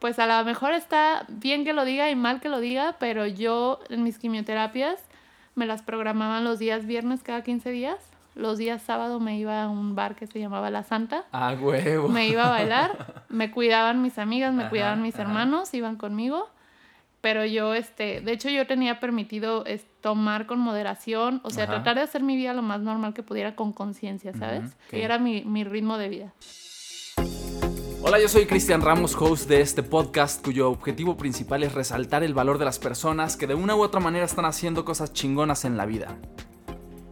pues a lo mejor está bien que lo diga y mal que lo diga, pero yo en mis quimioterapias me las programaban los días viernes cada 15 días. Los días sábado me iba a un bar que se llamaba La Santa. Ah, huevo. Me iba a bailar, me cuidaban mis amigas, me cuidaban mis hermanos, iban conmigo. Pero yo, este, de hecho yo tenía permitido tomar con moderación, o sea, tratar de hacer mi vida lo más normal que pudiera con conciencia, ¿sabes? Que era mi, mi ritmo de vida. Hola, yo soy Cristian Ramos, host de este podcast cuyo objetivo principal es resaltar el valor de las personas que de una u otra manera están haciendo cosas chingonas en la vida.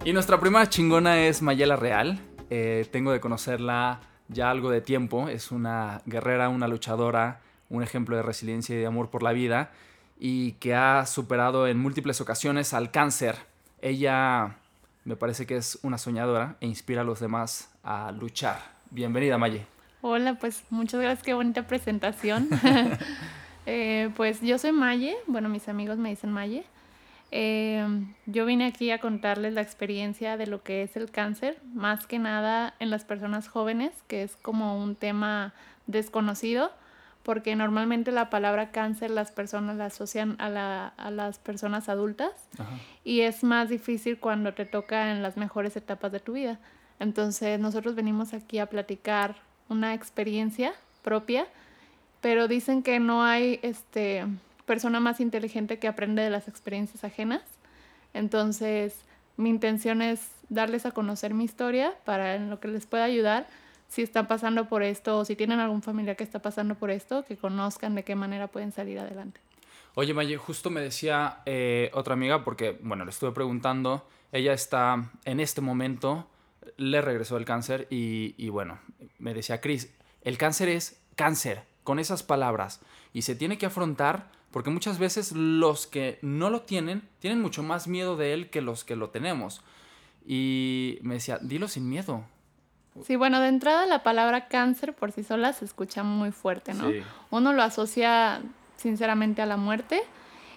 Y nuestra primera chingona es Mayela Real. Eh, tengo de conocerla ya algo de tiempo. Es una guerrera, una luchadora, un ejemplo de resiliencia y de amor por la vida y que ha superado en múltiples ocasiones al cáncer. Ella me parece que es una soñadora e inspira a los demás a luchar. Bienvenida, Maye. Hola, pues muchas gracias, qué bonita presentación. Eh, pues yo soy Maye, bueno, mis amigos me dicen Maye. Eh, yo vine aquí a contarles la experiencia de lo que es el cáncer, más que nada en las personas jóvenes, que es como un tema desconocido, porque normalmente la palabra cáncer las personas la asocian a, la, a las personas adultas y es más difícil cuando te toca en las mejores etapas de tu vida. Entonces nosotros venimos aquí a platicar una experiencia propia, pero dicen que no hay este, persona más inteligente que aprende de las experiencias ajenas. Entonces, mi intención es darles a conocer mi historia para en lo que les pueda ayudar si están pasando por esto o si tienen algún familiar que está pasando por esto, que conozcan de qué manera pueden salir adelante. Oye, Maye, justo me decía eh, otra amiga, porque, bueno, le estuve preguntando, ella está en este momento le regresó el cáncer y, bueno, me decía Chris, el cáncer es cáncer, con esas palabras, y se tiene que afrontar porque muchas veces los que no lo tienen tienen mucho más miedo de él que los que lo tenemos. Y me decía, dilo sin miedo. Sí, bueno, de entrada la palabra cáncer por sí sola se escucha muy fuerte, ¿no? Uno lo asocia sinceramente a la muerte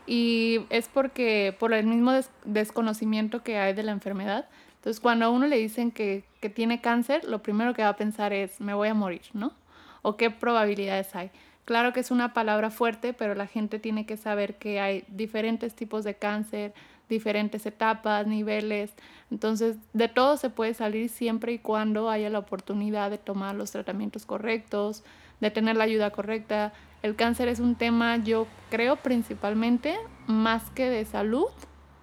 y es porque por el mismo desconocimiento que hay de la enfermedad, entonces, cuando a uno le dicen que, tiene cáncer, lo primero que va a pensar es, me voy a morir, ¿no? O qué probabilidades hay. Claro que es una palabra fuerte, pero la gente tiene que saber que hay diferentes tipos de cáncer, diferentes etapas, niveles. Entonces, de todo se puede salir siempre y cuando haya la oportunidad de tomar los tratamientos correctos, de tener la ayuda correcta. El cáncer es un tema, yo creo, principalmente, más que de salud,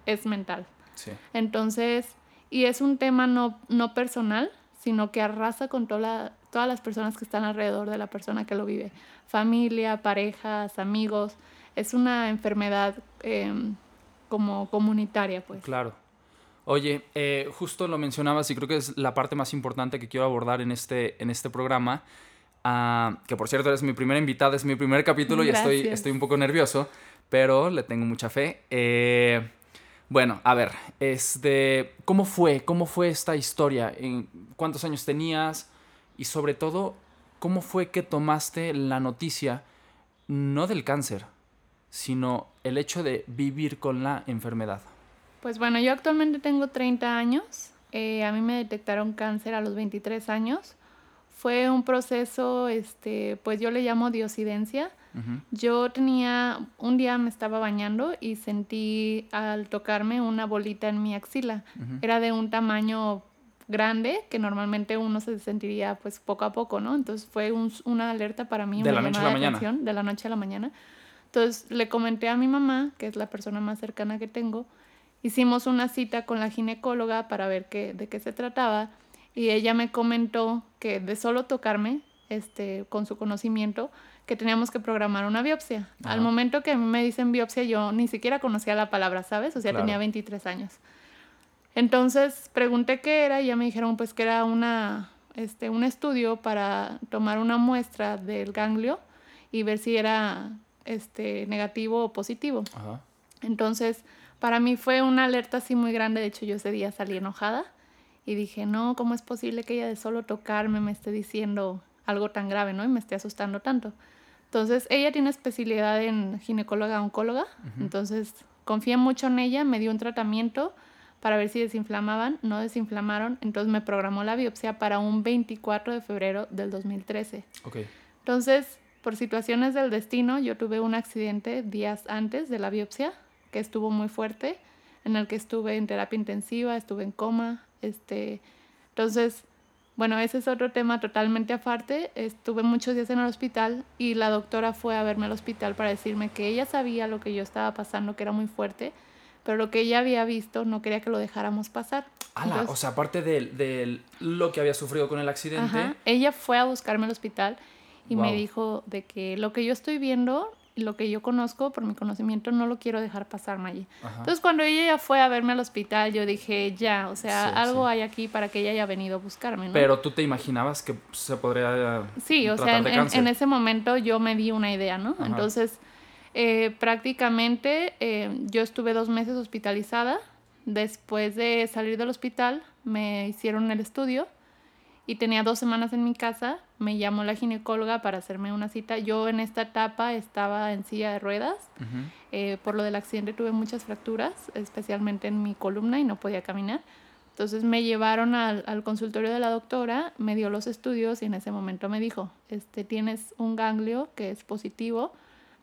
es mental. Sí. Entonces, y es un tema no, no personal, sino que arrasa con toda todas las personas que están alrededor de la persona que lo vive. Familia, parejas, amigos. Es una enfermedad em, como comunitaria, pues. Claro. Oye, eh, justo lo mencionabas y creo que es la parte más importante que quiero abordar en este, en este programa. Ah, que por cierto eres mi primera invitada, es mi primer capítulo y estoy, estoy un poco nervioso, pero le tengo mucha fe. Eh, bueno, a ver, este, ¿cómo fue? ¿Cómo fue esta historia? ¿En ¿Cuántos años tenías? Y sobre todo, ¿cómo fue que tomaste la noticia no del cáncer, sino el hecho de vivir con la enfermedad? Pues bueno, yo actualmente tengo 30 años. Eh, a mí me detectaron cáncer a los 23 años. Fue un proceso, este, pues yo le llamo diosidencia yo tenía, un día me estaba bañando y sentí al tocarme una bolita en mi axila. Era de un tamaño grande que normalmente uno se sentiría pues poco a poco, ¿no? Entonces fue una alerta para mí. De la noche a la mañana. De la noche a la mañana. Entonces le comenté a mi mamá, que es la persona más cercana que tengo, hicimos una cita con la ginecóloga para ver qué, de qué se trataba y ella me comentó que de solo tocarme, este, con su conocimiento, que teníamos que programar una biopsia. Al momento que me dicen biopsia, yo ni siquiera conocía la palabra, ¿sabes? O sea, tenía 23 años. Entonces pregunté qué era y ya me dijeron pues que era una, este, un estudio para tomar una muestra del ganglio y ver si era este, negativo o positivo. Entonces, para mí fue una alerta así muy grande. De hecho, yo ese día salí enojada y dije, no, ¿cómo es posible que ella de solo tocarme me esté diciendo algo tan grave, ¿no? Y me esté asustando tanto. Entonces, ella tiene especialidad en ginecóloga oncóloga, entonces confié mucho en ella, me dio un tratamiento para ver si desinflamaban, no desinflamaron, entonces me programó la biopsia para un 24 de febrero del 2013. Okay. Entonces, por situaciones del destino, yo tuve un accidente días antes de la biopsia que estuvo muy fuerte, en el que estuve en terapia intensiva, estuve en coma, este, entonces, bueno, ese es otro tema totalmente aparte. Estuve muchos días en el hospital y la doctora fue a verme al hospital para decirme que ella sabía lo que yo estaba pasando, que era muy fuerte, pero lo que ella había visto no quería que lo dejáramos pasar. o sea, aparte de, lo que había sufrido con el accidente. ella fue a buscarme al hospital y me dijo de que lo que yo estoy viendo lo que yo conozco, por mi conocimiento, no lo quiero dejar pasar, Maggie. Entonces, cuando ella ya fue a verme al hospital, yo dije, ya, o sea, algo hay aquí para que ella haya venido a buscarme, ¿no? Pero tú te imaginabas que se podría. Sí, o sea, en, ese momento yo me di una idea, ¿no? Entonces, eh, prácticamente eh, yo estuve dos meses hospitalizada. Después de salir del hospital, me hicieron el estudio y tenía dos semanas en mi casa, me llamó la ginecóloga para hacerme una cita. Yo en esta etapa estaba en silla de ruedas, eh, por lo del accidente tuve muchas fracturas, especialmente en mi columna y no podía caminar. Entonces me llevaron al, al, consultorio de la doctora, me dio los estudios y en ese momento me dijo, este, tienes un ganglio que es positivo,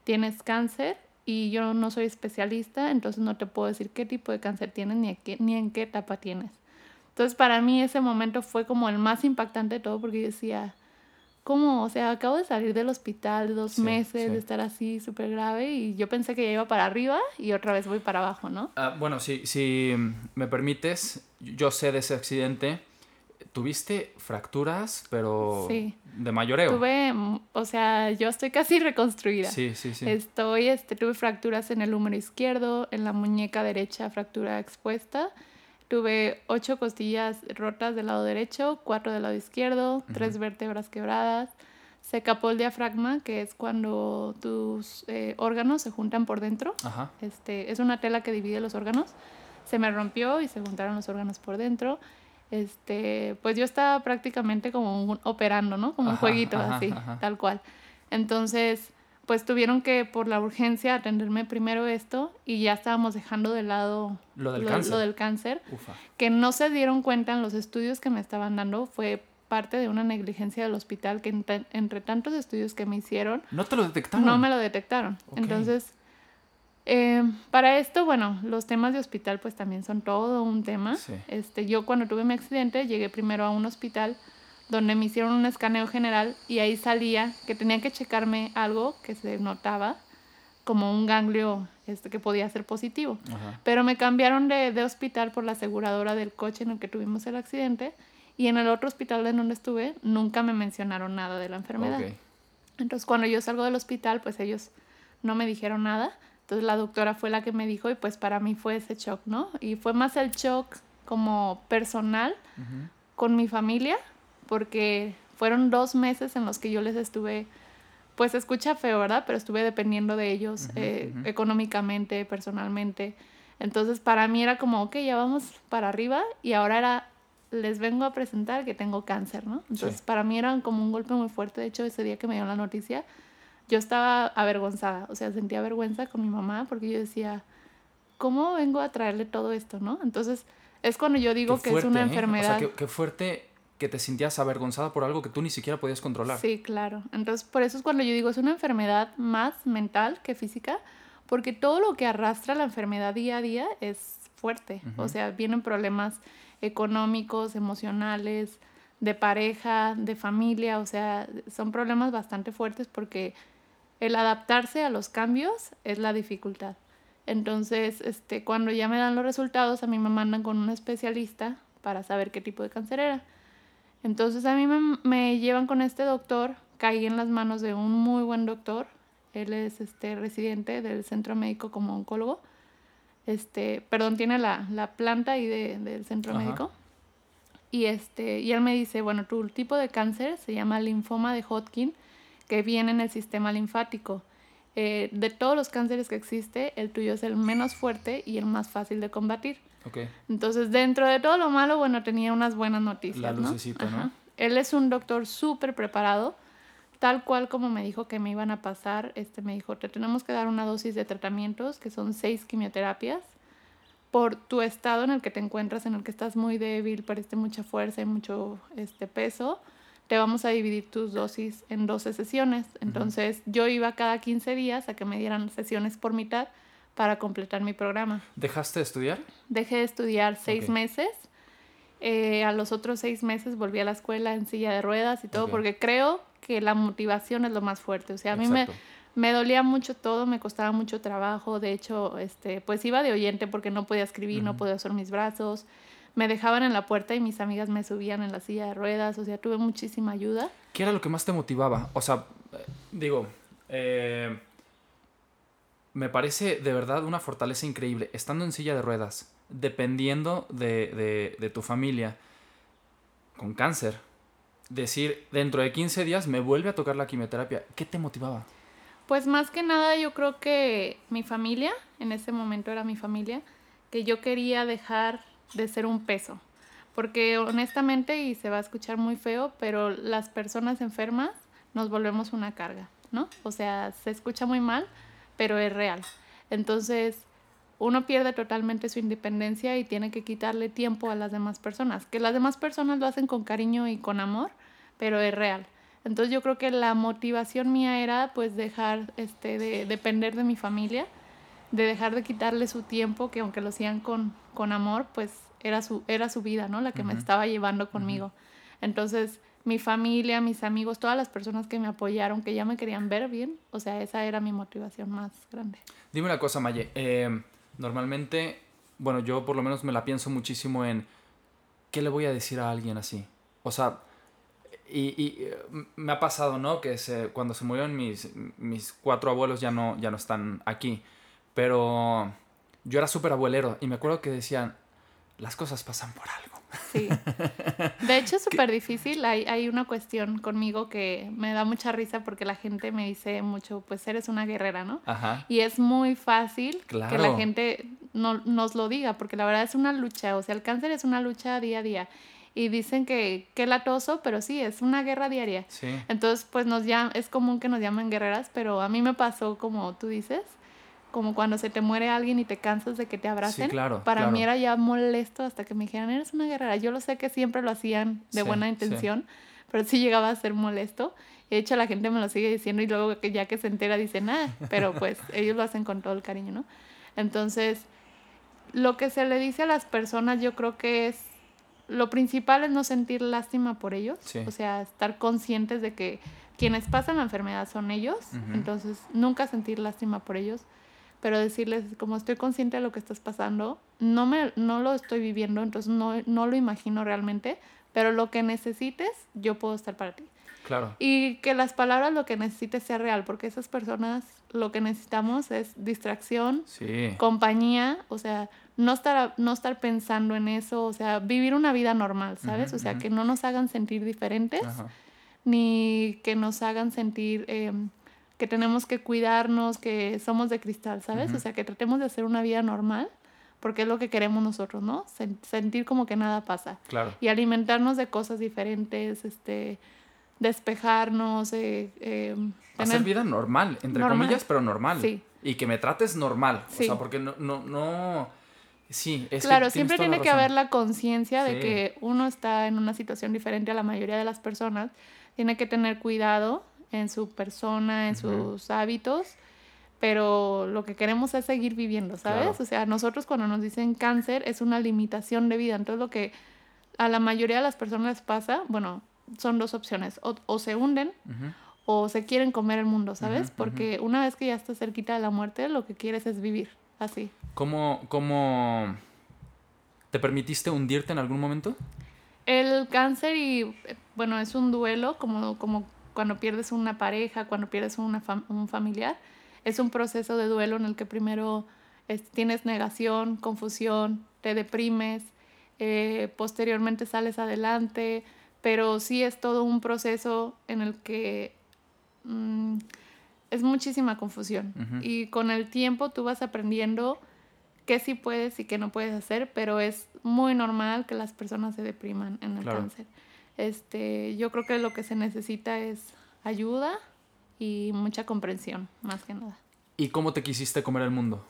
tienes cáncer y yo no soy especialista, entonces no te puedo decir qué tipo de cáncer tienes ni, ni en qué etapa tienes. Entonces para mí ese momento fue como el más impactante de todo porque yo decía, ¿cómo? O sea, acabo de salir del hospital dos meses de estar así súper grave y yo pensé que ya iba para arriba y otra vez voy para abajo, ¿no? Ah, bueno, si, si me permites, yo sé de ese accidente. Tuviste fracturas, pero de mayoreo. Tuve, o sea, yo estoy casi reconstruida. Sí, sí, sí. Estoy, este, tuve fracturas en el húmero izquierdo, en la muñeca derecha, fractura expuesta Tuve ocho costillas rotas del lado derecho, cuatro del lado izquierdo, tres vértebras quebradas. Se capó el diafragma, que es cuando tus eh, órganos se juntan por dentro. Este, es una tela que divide los órganos. Se me rompió y se juntaron los órganos por dentro. Este, pues yo estaba prácticamente como operando, ¿no? Como un jueguito así, tal cual. Entonces, pues tuvieron que por la urgencia atenderme primero esto y ya estábamos dejando de lado lo del cáncer, que no se dieron cuenta en los estudios que me estaban dando, fue parte de una negligencia del hospital que entre, tantos estudios que me hicieron... ¿No te lo detectaron? No me lo detectaron. Entonces, eh, para esto, bueno, los temas de hospital pues también son todo un tema. Este, yo cuando tuve mi accidente llegué primero a un hospital donde me hicieron un escaneo general y ahí salía que tenía que checarme algo que se notaba como un ganglio este, que podía ser positivo. Pero me cambiaron de, de, hospital por la aseguradora del coche en el que tuvimos el accidente y en el otro hospital en donde estuve nunca me mencionaron nada de la enfermedad. Entonces cuando yo salgo del hospital, pues ellos no me dijeron nada. Entonces la doctora fue la que me dijo y pues para mí fue ese shock, ¿no? Y fue más el shock como personal con mi familia, porque fueron dos meses en los que yo les estuve, pues escucha feo, ¿verdad? Pero estuve dependiendo de ellos eh, económicamente, personalmente. Entonces para mí era como, ok, ya vamos para arriba y ahora era, les vengo a presentar que tengo cáncer, ¿no? Entonces para mí era como un golpe muy fuerte. De hecho, ese día que me dio la noticia, yo estaba avergonzada, o sea, sentía vergüenza con mi mamá porque yo decía, ¿cómo vengo a traerle todo esto, no? Entonces es cuando yo digo que es una enfermedad. ¿eh? O sea, qué fuerte que te sentías avergonzada por algo que tú ni siquiera podías controlar. Sí, claro. Entonces, por eso es cuando yo digo, es una enfermedad más mental que física, porque todo lo que arrastra la enfermedad día a día es fuerte. O sea, vienen problemas económicos, emocionales, de pareja, de familia, o sea, son problemas bastante fuertes porque el adaptarse a los cambios es la dificultad. Entonces, este, cuando ya me dan los resultados, a mí me mandan con un especialista para saber qué tipo de cáncer era. Entonces a mí me, llevan con este doctor, caí en las manos de un muy buen doctor, él es este residente del centro médico como oncólogo, este, perdón, tiene la, la planta ahí de, del centro médico. Y, este, y él me dice, bueno, tu tipo de cáncer se llama linfoma de Hodgkin, que viene en el sistema linfático. Eh, de todos los cánceres que existe, el tuyo es el menos fuerte y el más fácil de combatir. Entonces, dentro de todo lo malo, bueno, tenía unas buenas noticias. La lucecita, ¿no? Él es un doctor súper preparado, tal cual como me dijo que me iban a pasar, este me dijo, te tenemos que dar una dosis de tratamientos, que son seis quimioterapias, por tu estado en el que te encuentras, en el que estás muy débil, parece mucha fuerza y mucho este, peso, te vamos a dividir tus dosis en 12 sesiones. Entonces yo iba cada 15 días a que me dieran sesiones por mitad para completar mi programa. ¿Dejaste de estudiar? Dejé de estudiar seis meses. Eh, a los otros seis meses volví a la escuela en silla de ruedas y todo, porque creo que la motivación es lo más fuerte. O sea, a mí me, me dolía mucho todo, me costaba mucho trabajo. De hecho, este, pues iba de oyente porque no podía escribir, no podía usar mis brazos. Me dejaban en la puerta y mis amigas me subían en la silla de ruedas. O sea, tuve muchísima ayuda. ¿Qué era lo que más te motivaba? O sea, digo, eh, me parece de verdad una fortaleza increíble. Estando en silla de ruedas, dependiendo de, tu familia, con cáncer, decir, dentro de 15 días me vuelve a tocar la quimioterapia. ¿Qué te motivaba? Pues más que nada yo creo que mi familia, en ese momento era mi familia, que yo quería dejar de ser un peso. Porque honestamente, y se va a escuchar muy feo, pero las personas enfermas nos volvemos una carga, ¿no? O sea, se escucha muy mal, pero es real. Entonces, uno pierde totalmente su independencia y tiene que quitarle tiempo a las demás personas. Que las demás personas lo hacen con cariño y con amor, pero es real. Entonces yo creo que la motivación mía era pues dejar este, de depender de mi familia, de dejar de quitarle su tiempo, que aunque lo hacían con, con amor, pues era su, era su vida, ¿no? La que me estaba llevando conmigo. Entonces mi familia, mis amigos, todas las personas que me apoyaron, que ya me querían ver bien, o sea, esa era mi motivación más grande. Dime una cosa, Maye. Eh, normalmente, bueno, yo por lo menos me la pienso muchísimo en qué le voy a decir a alguien así. O sea, y, eh, me ha pasado, ¿no? Que se, cuando se murieron mis, mis cuatro abuelos ya no, ya no están aquí. Pero yo era súper abuelero y me acuerdo que decían, las cosas pasan por algo. Sí. De hecho es súper difícil. Hay, hay una cuestión conmigo que me da mucha risa porque la gente me dice mucho, pues eres una guerrera, ¿no? Ajá. Y es muy fácil que la gente no, nos lo diga porque la verdad es una lucha. O sea, el cáncer es una lucha día a día y dicen que, que latoso, pero sí, es una guerra diaria. Sí. Entonces, pues nos llaman, es común que nos llamen guerreras, pero a mí me pasó como tú dices, como cuando se te muere alguien y te cansas de que te abracen. Sí, claro, Para mí era ya molesto hasta que me dijeran, eres una guerrera. Yo lo sé que siempre lo hacían de buena intención, pero sí llegaba a ser molesto. De hecho, la gente me lo sigue diciendo y luego que ya que se entera dicen, ah, pero pues ellos lo hacen con todo el cariño, ¿no? Entonces, lo que se le dice a las personas yo creo que es lo principal es no sentir lástima por ellos, o sea, estar conscientes de que quienes pasan la enfermedad son ellos, entonces nunca sentir lástima por ellos, pero decirles, como estoy consciente de lo que estás pasando, no, me, no lo estoy viviendo, entonces no, no lo imagino realmente, pero lo que necesites, yo puedo estar para ti. Claro. Y que las palabras lo que necesites sea real, porque esas personas lo que necesitamos es distracción, compañía, o sea, no estar, no estar pensando en eso, o sea, vivir una vida normal, ¿sabes? o sea, que no nos hagan sentir diferentes, ni que nos hagan sentir em, que tenemos que cuidarnos, que somos de cristal, ¿sabes? O sea, que tratemos de hacer una vida normal, porque es lo que queremos nosotros, ¿no? sentir como que nada pasa. Claro. Y alimentarnos de cosas diferentes, este, despejarnos, eh, em, hacer vida normal, entre comillas, pero normal. Sí. Y que me trates normal, o sea, porque no, no, no Sí, es Claro, siempre tiene que haber la conciencia de que uno está en una situación diferente a la mayoría de las personas. Tiene que tener cuidado en su persona, en sus hábitos, pero lo que queremos es seguir viviendo, ¿sabes? O sea, nosotros cuando nos dicen cáncer es una limitación de vida. Entonces lo que a la mayoría de las personas les pasa, bueno, son dos opciones. O, se hunden o se quieren comer el mundo, ¿sabes? Porque una vez que ya estás cerquita de la muerte, lo que quieres es vivir así. ¿Cómo, ¿Cómo te permitiste hundirte en algún momento? El cáncer y, bueno, es un duelo, como, como cuando pierdes una pareja, cuando pierdes una un familiar. Es un proceso de duelo en el que primero tienes negación, confusión, te deprimes, eh, posteriormente sales adelante, pero sí es todo un proceso en el que... Mm, es muchísima confusión. Y con el tiempo tú vas aprendiendo qué sí puedes y qué no puedes hacer, pero es muy normal que las personas se depriman en el cáncer. Este, yo creo que lo que se necesita es ayuda y mucha comprensión, más que nada. ¿Y cómo te quisiste comer el mundo?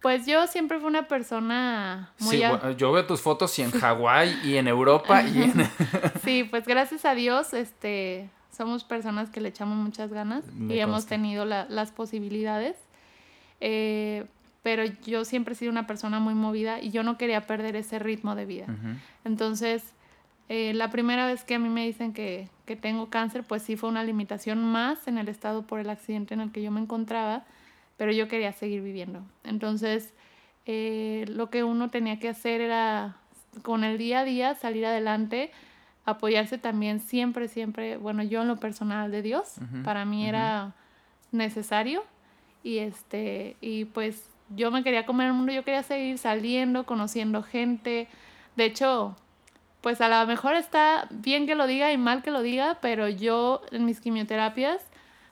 Pues yo siempre fui una persona muy... Sí, yo veo tus fotos y en Hawái y en Europa y en... sí, pues gracias a Dios, este, somos personas que le echamos muchas ganas y hemos tenido las posibilidades. Eh, pero yo siempre he sido una persona muy movida y yo no quería perder ese ritmo de vida. Entonces, eh, la primera vez que a mí me dicen que, que, tengo cáncer, pues sí fue una limitación más en el estado por el accidente en el que yo me encontraba, pero yo quería seguir viviendo. Entonces, eh, lo que uno tenía que hacer era, con el día a día, salir adelante, apoyarse también siempre, siempre, bueno, yo en lo personal de Dios, para mí era necesario y este, y pues yo me quería comer el mundo, yo quería seguir saliendo, conociendo gente. De hecho, pues a lo mejor está bien que lo diga y mal que lo diga, pero yo en mis quimioterapias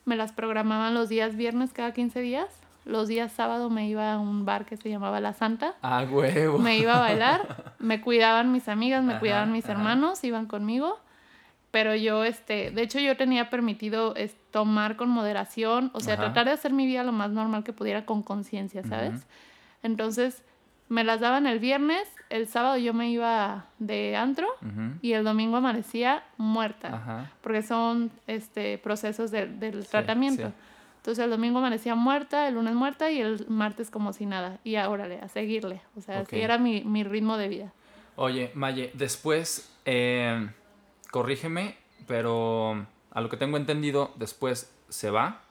me las programaban los días viernes cada 15 días. Los días sábado me iba a un bar que se llamaba La Santa. Ah, huevo. Me iba a bailar, me cuidaban mis amigas, me cuidaban mis hermanos, iban conmigo pero yo, este, de hecho yo tenía permitido tomar con moderación, o sea, tratar de hacer mi vida lo más normal que pudiera con conciencia, ¿sabes? Entonces, me las daban el viernes, el sábado yo me iba de antro y el domingo amanecía muerta, porque son este, procesos del tratamiento. Entonces el domingo amanecía muerta, el lunes muerta y el martes como si nada. Y ahora a seguirle. O sea, así era mi, mi, ritmo de vida. Oye, Maye, después... Eh corrígeme, pero a lo que tengo entendido, después se va,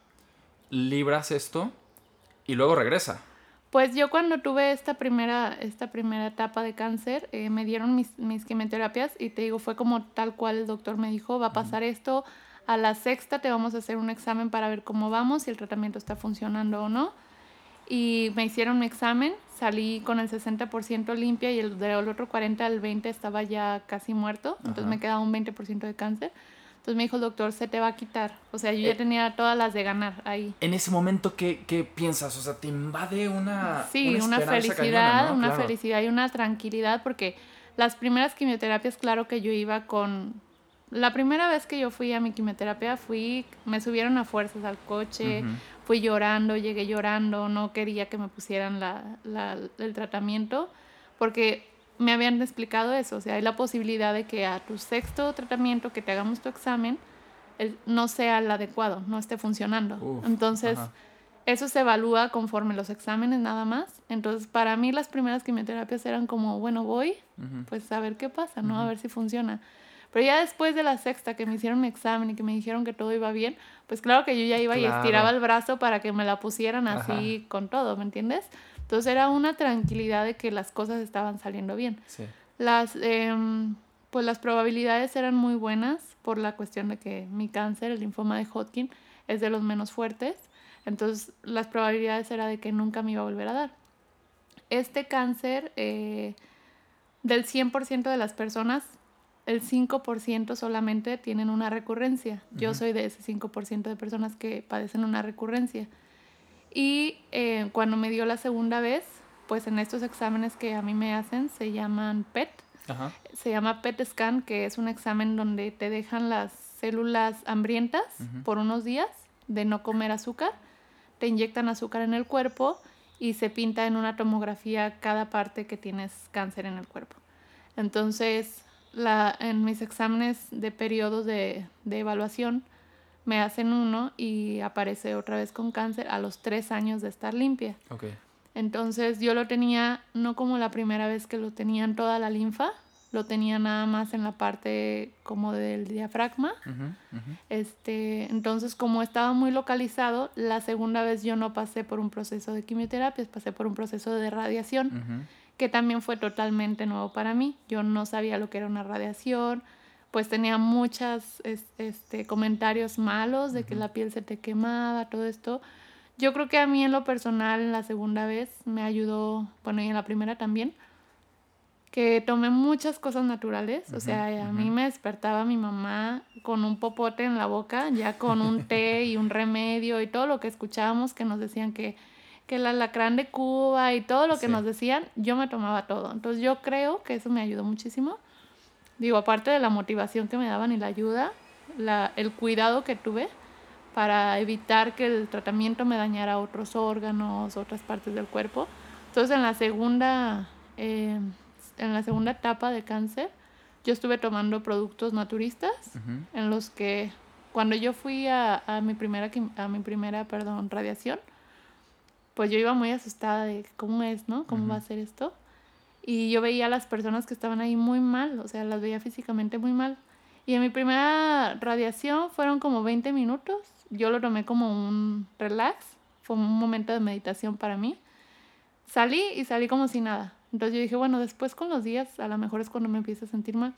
libras esto y luego regresa. Pues yo cuando tuve esta primera, esta primera etapa de cáncer, eh, me dieron mis, mis, quimioterapias y te digo, fue como tal cual el doctor me dijo, va a pasar esto, a la sexta te vamos a hacer un examen para ver cómo vamos, si el tratamiento está funcionando o no. Y me hicieron mi examen, salí con el 60% limpia y el del otro 40 al 20 estaba ya casi muerto, entonces me quedaba un 20% de cáncer. Entonces me dijo el doctor, se te va a quitar. O sea, yo ya eh, tenía todas las de ganar ahí. En ese momento, ¿qué, qué piensas? O sea, te invade una... Sí, una, felicidad, una felicidad y una tranquilidad porque las primeras quimioterapias, claro que yo iba con... La primera vez que yo fui a mi quimioterapia, fui, me subieron a fuerzas al coche, fui llorando, llegué llorando, no quería que me pusieran la, la, el tratamiento, porque me habían explicado eso, o sea, hay la posibilidad de que a tu sexto tratamiento, que te hagamos tu examen, no sea el adecuado, no esté funcionando. Entonces, eso se evalúa conforme los exámenes nada más. Entonces, para mí las primeras quimioterapias eran como, bueno, voy, pues a ver qué pasa, ¿no? A ver si funciona. Pero ya después de la sexta que me hicieron mi examen y que me dijeron que todo iba bien, pues claro que yo ya iba y estiraba el brazo para que me la pusieran así con todo, ¿me entiendes? Entonces era una tranquilidad de que las cosas estaban saliendo bien. Sí. Las, em, pues las probabilidades eran muy buenas por la cuestión de que mi cáncer, el linfoma de Hodgkin, es de los menos fuertes. Entonces las probabilidades era de que nunca me iba a volver a dar. Este cáncer, eh, del 100% de las personas, el 5% solamente tienen una recurrencia. Yo soy de ese 5% de personas que padecen una recurrencia. Y eh, cuando me dio la segunda vez, pues en estos exámenes que a mí me hacen se llaman PET. Se llama PET scan, que es un examen donde te dejan las células hambrientas por unos días de no comer azúcar, te inyectan azúcar en el cuerpo y se pinta en una tomografía cada parte que tienes cáncer en el cuerpo. Entonces, la, en mis exámenes de periodos de, de, evaluación me hacen uno y aparece otra vez con cáncer a los tres años de estar limpia. Okay. Entonces yo lo tenía no como la primera vez que lo tenía en toda la linfa, lo tenía nada más en la parte como del diafragma. Este, entonces como estaba muy localizado, la segunda vez yo no pasé por un proceso de quimioterapia, pasé por un proceso de radiación que también fue totalmente nuevo para mí. Yo no sabía lo que era una radiación, pues tenía muchos este, comentarios malos de que la piel se te quemaba, todo esto. Yo creo que a mí en lo personal, en la segunda vez, me ayudó, bueno, y en la primera también, que tomé muchas cosas naturales. o sea, a mí me despertaba mi mamá con un popote en la boca, ya con un té y un remedio y todo lo que escuchábamos que nos decían que que el alacrán de Cuba y todo lo que nos decían, yo me tomaba todo. Entonces yo creo que eso me ayudó muchísimo. Digo, aparte de la motivación que me daban y la ayuda, la, el cuidado que tuve para evitar que el tratamiento me dañara otros órganos, otras partes del cuerpo, Entonces en la segunda, eh, en la segunda etapa de cáncer, yo estuve tomando productos naturistas en los que cuando yo fui a, mi primera a mi primera perdón radiación pues yo iba muy asustada de cómo es no cómo va a ser esto y yo veía a las personas que estaban ahí muy mal o sea las veía físicamente muy mal. Y en mi primera radiación fueron como 20 minutos yo lo tomé como un relax fue un momento de meditación para mí. Salí y salí como si nada. Entonces yo dije bueno después con los días a lo mejor es cuando me empiezo a sentir mal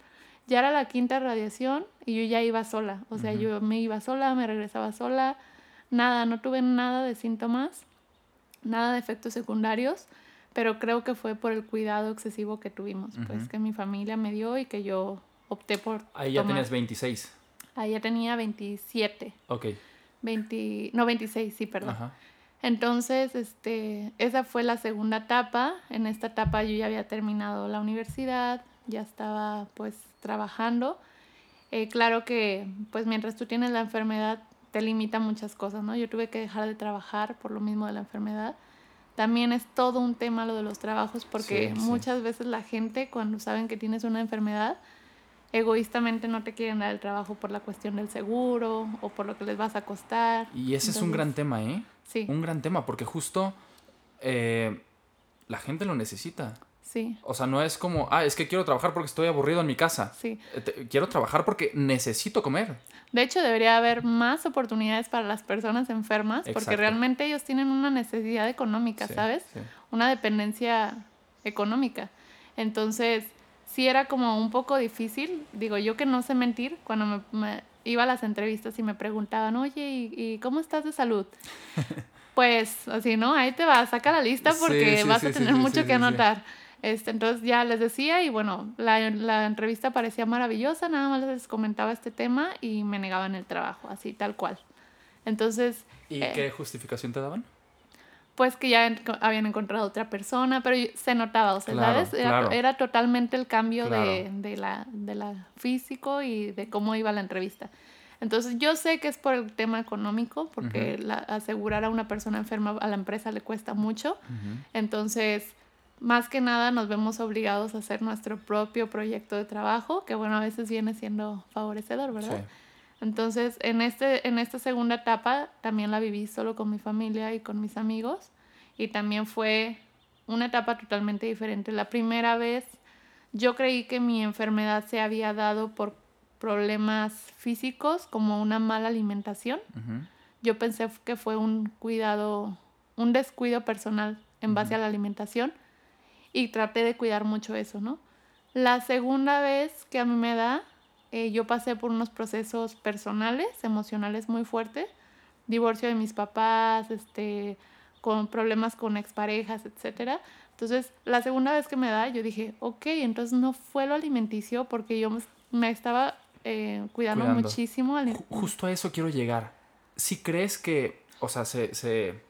ya era la quinta radiación y yo ya iba sola. O sea, yo me iba sola, me regresaba sola, nada, no tuve nada de síntomas, nada de efectos secundarios, pero creo que fue por el cuidado excesivo que tuvimos, pues que mi familia me dio y que yo opté por... Ahí ya tenías 26. Ahí ya tenía 27. Ok. 20, no, 26, sí, perdón. Entonces, este, esa fue la segunda etapa. En esta etapa yo ya había terminado la universidad, ya estaba pues trabajando. Eh, claro que pues mientras tú tienes la enfermedad te limita muchas cosas, ¿no? Yo tuve que dejar de trabajar por lo mismo de la enfermedad. También es todo un tema lo de los trabajos porque muchas veces la gente cuando saben que tienes una enfermedad, egoístamente no te quieren dar el trabajo por la cuestión del seguro o por lo que les vas a costar. Y ese es un gran tema, ¿eh? Sí. Un gran tema porque justo eh, la gente lo necesita. Sí. O sea, no es como, ah, es que quiero trabajar porque estoy aburrido en mi casa. Sí. Eh, quiero trabajar porque necesito comer. De hecho, debería haber más oportunidades para las personas enfermas porque realmente ellos tienen una necesidad económica, ¿sabes? Una dependencia económica. Entonces, sí era como un poco difícil. Digo, yo que no sé mentir, cuando me, iba a las entrevistas y me preguntaban, oye, ¿y, cómo estás de salud? pues así, ¿no? Ahí te va, saca la lista porque vas a tener mucho que anotar. Este, entonces ya les decía y bueno, la, la, entrevista parecía maravillosa, nada más les comentaba este tema y me negaban el trabajo, así tal cual. Entonces... ¿Y eh, qué justificación te daban? Pues que ya habían encontrado otra persona, pero se notaba, o sea, ¿sabes? Era, totalmente el cambio de, de, la, de la físico y de cómo iba la entrevista. Entonces yo sé que es por el tema económico, porque la, asegurar a una persona enferma a la empresa le cuesta mucho. Entonces más que nada nos vemos obligados a hacer nuestro propio proyecto de trabajo, que bueno, a veces viene siendo favorecedor, ¿verdad? Entonces, en, este, en esta segunda etapa también la viví solo con mi familia y con mis amigos, y también fue una etapa totalmente diferente. La primera vez yo creí que mi enfermedad se había dado por problemas físicos, como una mala alimentación. Yo pensé que fue un cuidado, un descuido personal en base a la alimentación y traté de cuidar mucho eso, ¿no? La segunda vez que a mí me da, eh, yo pasé por unos procesos personales, emocionales muy fuertes, divorcio de mis papás, este, con problemas con exparejas, etc. Entonces, la segunda vez que me da, yo dije, ok, entonces no fue lo alimenticio porque yo me estaba eh, cuidando, muchísimo. Justo a eso quiero llegar. Si crees que, o sea, se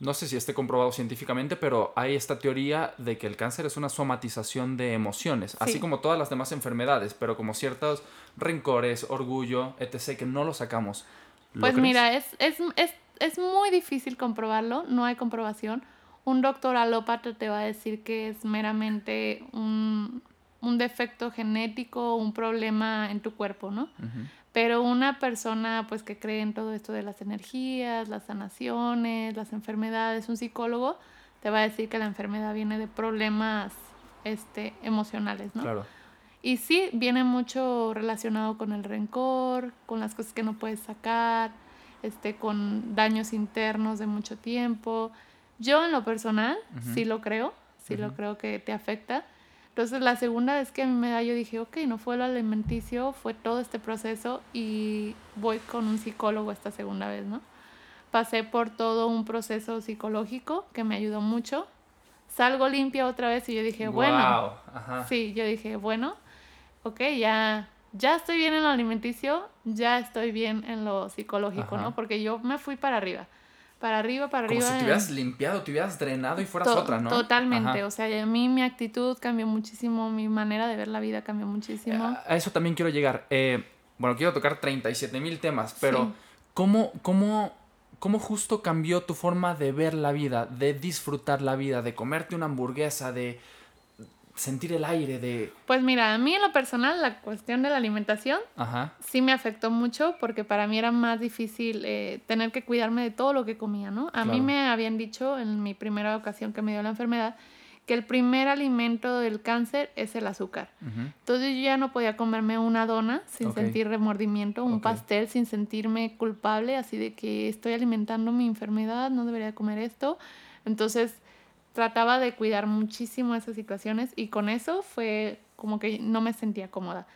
no sé si esté comprobado científicamente, pero hay esta teoría de que el cáncer es una somatización de emociones, así como todas las demás enfermedades, pero como ciertos rencores, orgullo, etc., que no lo sacamos. pues mira, es, es, es, es, muy difícil comprobarlo, no hay comprobación. Un doctor alópata te va a decir que es meramente un, un defecto genético, un problema en tu cuerpo, ¿no? Pero una persona pues que cree en todo esto de las energías, las sanaciones, las enfermedades, un psicólogo te va a decir que la enfermedad viene de problemas este, emocionales, ¿no? Claro. Y sí, viene mucho relacionado con el rencor, con las cosas que no puedes sacar, este, con daños internos de mucho tiempo. Yo en lo personal sí lo creo, sí lo creo que te afecta entonces la segunda vez que me da, yo dije, ok, no fue lo alimenticio, fue todo este proceso y voy con un psicólogo esta segunda vez, ¿no? Pasé por todo un proceso psicológico que me ayudó mucho. Salgo limpia otra vez y yo dije, bueno, sí, yo dije, bueno, ok, ya, ya estoy bien en lo alimenticio, ya estoy bien en lo psicológico, ¿no? Porque yo me fui para arriba para arriba, para arriba. Como si te hubieras limpiado, te hubieras drenado y fueras otra, ¿no? Totalmente, o sea, a mí mi actitud cambió muchísimo, mi manera de ver la vida cambió muchísimo. A eso también quiero llegar. Eh, bueno, quiero tocar 37 mil temas, pero ¿cómo, cómo, cómo justo cambió tu forma de ver la vida, de disfrutar la vida, de comerte una hamburguesa, de sentir el aire, de... Pues mira, a mí en lo personal la cuestión de la alimentación sí me afectó mucho porque para mí era más difícil eh, tener que cuidarme de todo lo que comía, ¿no? A mí me habían dicho en mi primera ocasión que me dio la enfermedad que el primer alimento del cáncer es el azúcar. Entonces yo ya no podía comerme una dona sin sentir remordimiento, un pastel sin sentirme culpable, así de que estoy alimentando mi enfermedad, no debería comer esto. Entonces trataba de cuidar muchísimo esas situaciones y con eso fue como que no me sentía cómoda.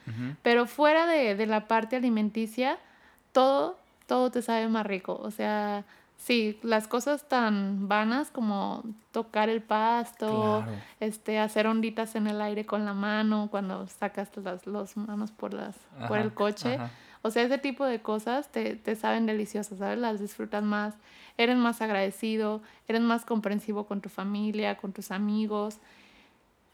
Pero fuera de, de la parte alimenticia, todo, todo te sabe más rico. O sea, Sí, las cosas tan vanas como tocar el pasto, este, hacer onditas en el aire con la mano cuando sacas las manos por las por el coche. O sea, ese tipo de cosas te, te saben deliciosas, ¿sabes? Las disfrutas más, eres más agradecido, eres más comprensivo con tu familia, con tus amigos,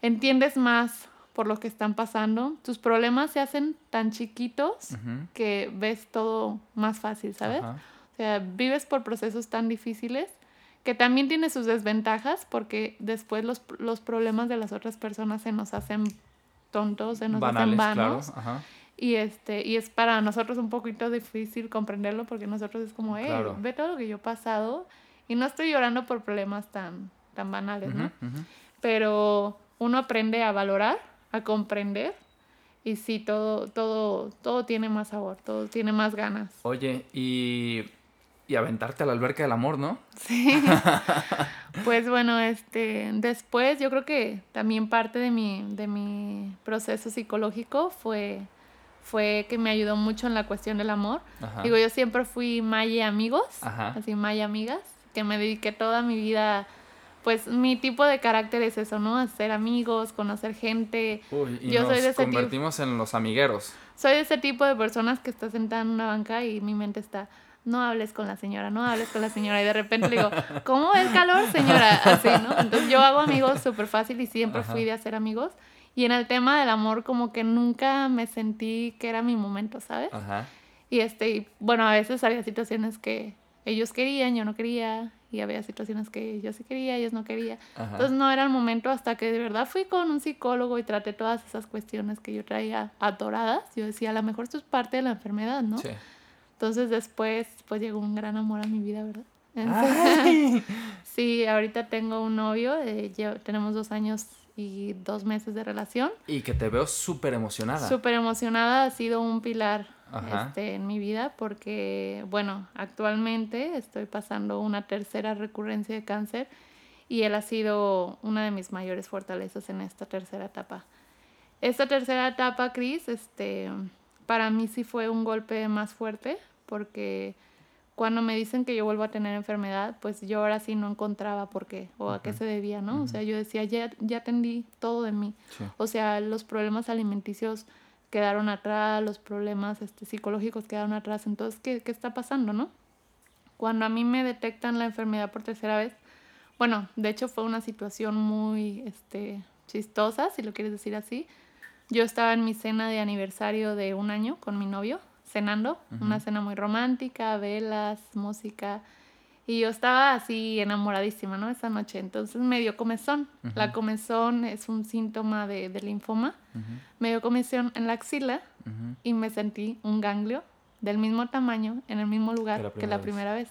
entiendes más por lo que están pasando, tus problemas se hacen tan chiquitos que ves todo más fácil, ¿sabes? sea, vives por procesos tan difíciles que también tiene sus desventajas porque después los, los problemas de las otras personas se nos hacen tontos, se nos hacen vanos. Y, este, y es para nosotros un poquito difícil comprenderlo porque nosotros es como, hey, ve todo lo que yo he pasado y no estoy llorando por problemas tan, tan banales, ¿no? Pero uno aprende a valorar, a comprender y sí, todo, todo, todo tiene más sabor, todo tiene más ganas. Oye, y y aventarte a la alberca del amor, ¿no? Sí. pues bueno, este, después yo creo que también parte de mi, de mi proceso psicológico fue, fue que me ayudó mucho en la cuestión del amor. Digo, yo siempre fui Maya amigos, así Maya amigas, que me dediqué toda mi vida pues mi tipo de carácter es eso, ¿no? Hacer amigos, conocer gente. Uy, y nos convertimos en los amigueros. Soy de ese tipo de personas que está sentada en una banca y mi mente está, no hables con la señora, no hables con la señora. Y de repente le digo, ¿cómo es calor, señora? Así, ¿no? Entonces yo hago amigos súper fácil y siempre fui de hacer amigos. Y en el tema del amor, como que nunca me sentí que era mi momento, ¿sabes? Ajá. Y este, bueno, a veces había situaciones que ellos querían, yo no quería. Y había situaciones que yo sí quería, ellos no querían. Entonces no era el momento hasta que de verdad fui con un psicólogo y traté todas esas cuestiones que yo traía atoradas. Yo decía, a lo mejor esto es parte de la enfermedad, ¿no? Sí. Entonces después pues llegó un gran amor a mi vida, ¿verdad? sí, ahorita tengo un novio, eh, tenemos dos años y dos meses de relación. Y que te veo súper emocionada. Súper emocionada, ha sido un pilar este, en mi vida porque, bueno, actualmente estoy pasando una tercera recurrencia de cáncer y él ha sido una de mis mayores fortalezas en esta tercera etapa. Esta tercera etapa, Cris, este, para mí sí fue un golpe más fuerte porque cuando me dicen que yo vuelvo a tener enfermedad, pues yo ahora sí no encontraba por qué o a qué se debía, ¿no? O sea, yo decía, ya, ya atendí todo de mí. O sea, los problemas alimenticios quedaron atrás, los problemas este, psicológicos quedaron atrás. Entonces, ¿qué, ¿qué está pasando, no? Cuando a mí me detectan la enfermedad por tercera vez, bueno, de hecho fue una situación muy este, chistosa, si lo quieres decir así. Yo estaba en mi cena de aniversario de un año con mi novio cenando, una cena muy romántica, velas, música. Y yo estaba así enamoradísima, ¿no? Esa noche. Entonces me dio comezón. La comezón es un síntoma de, linfoma. Me dio comezón en la axila y me sentí un ganglio del mismo tamaño en el mismo lugar que la primera, vez.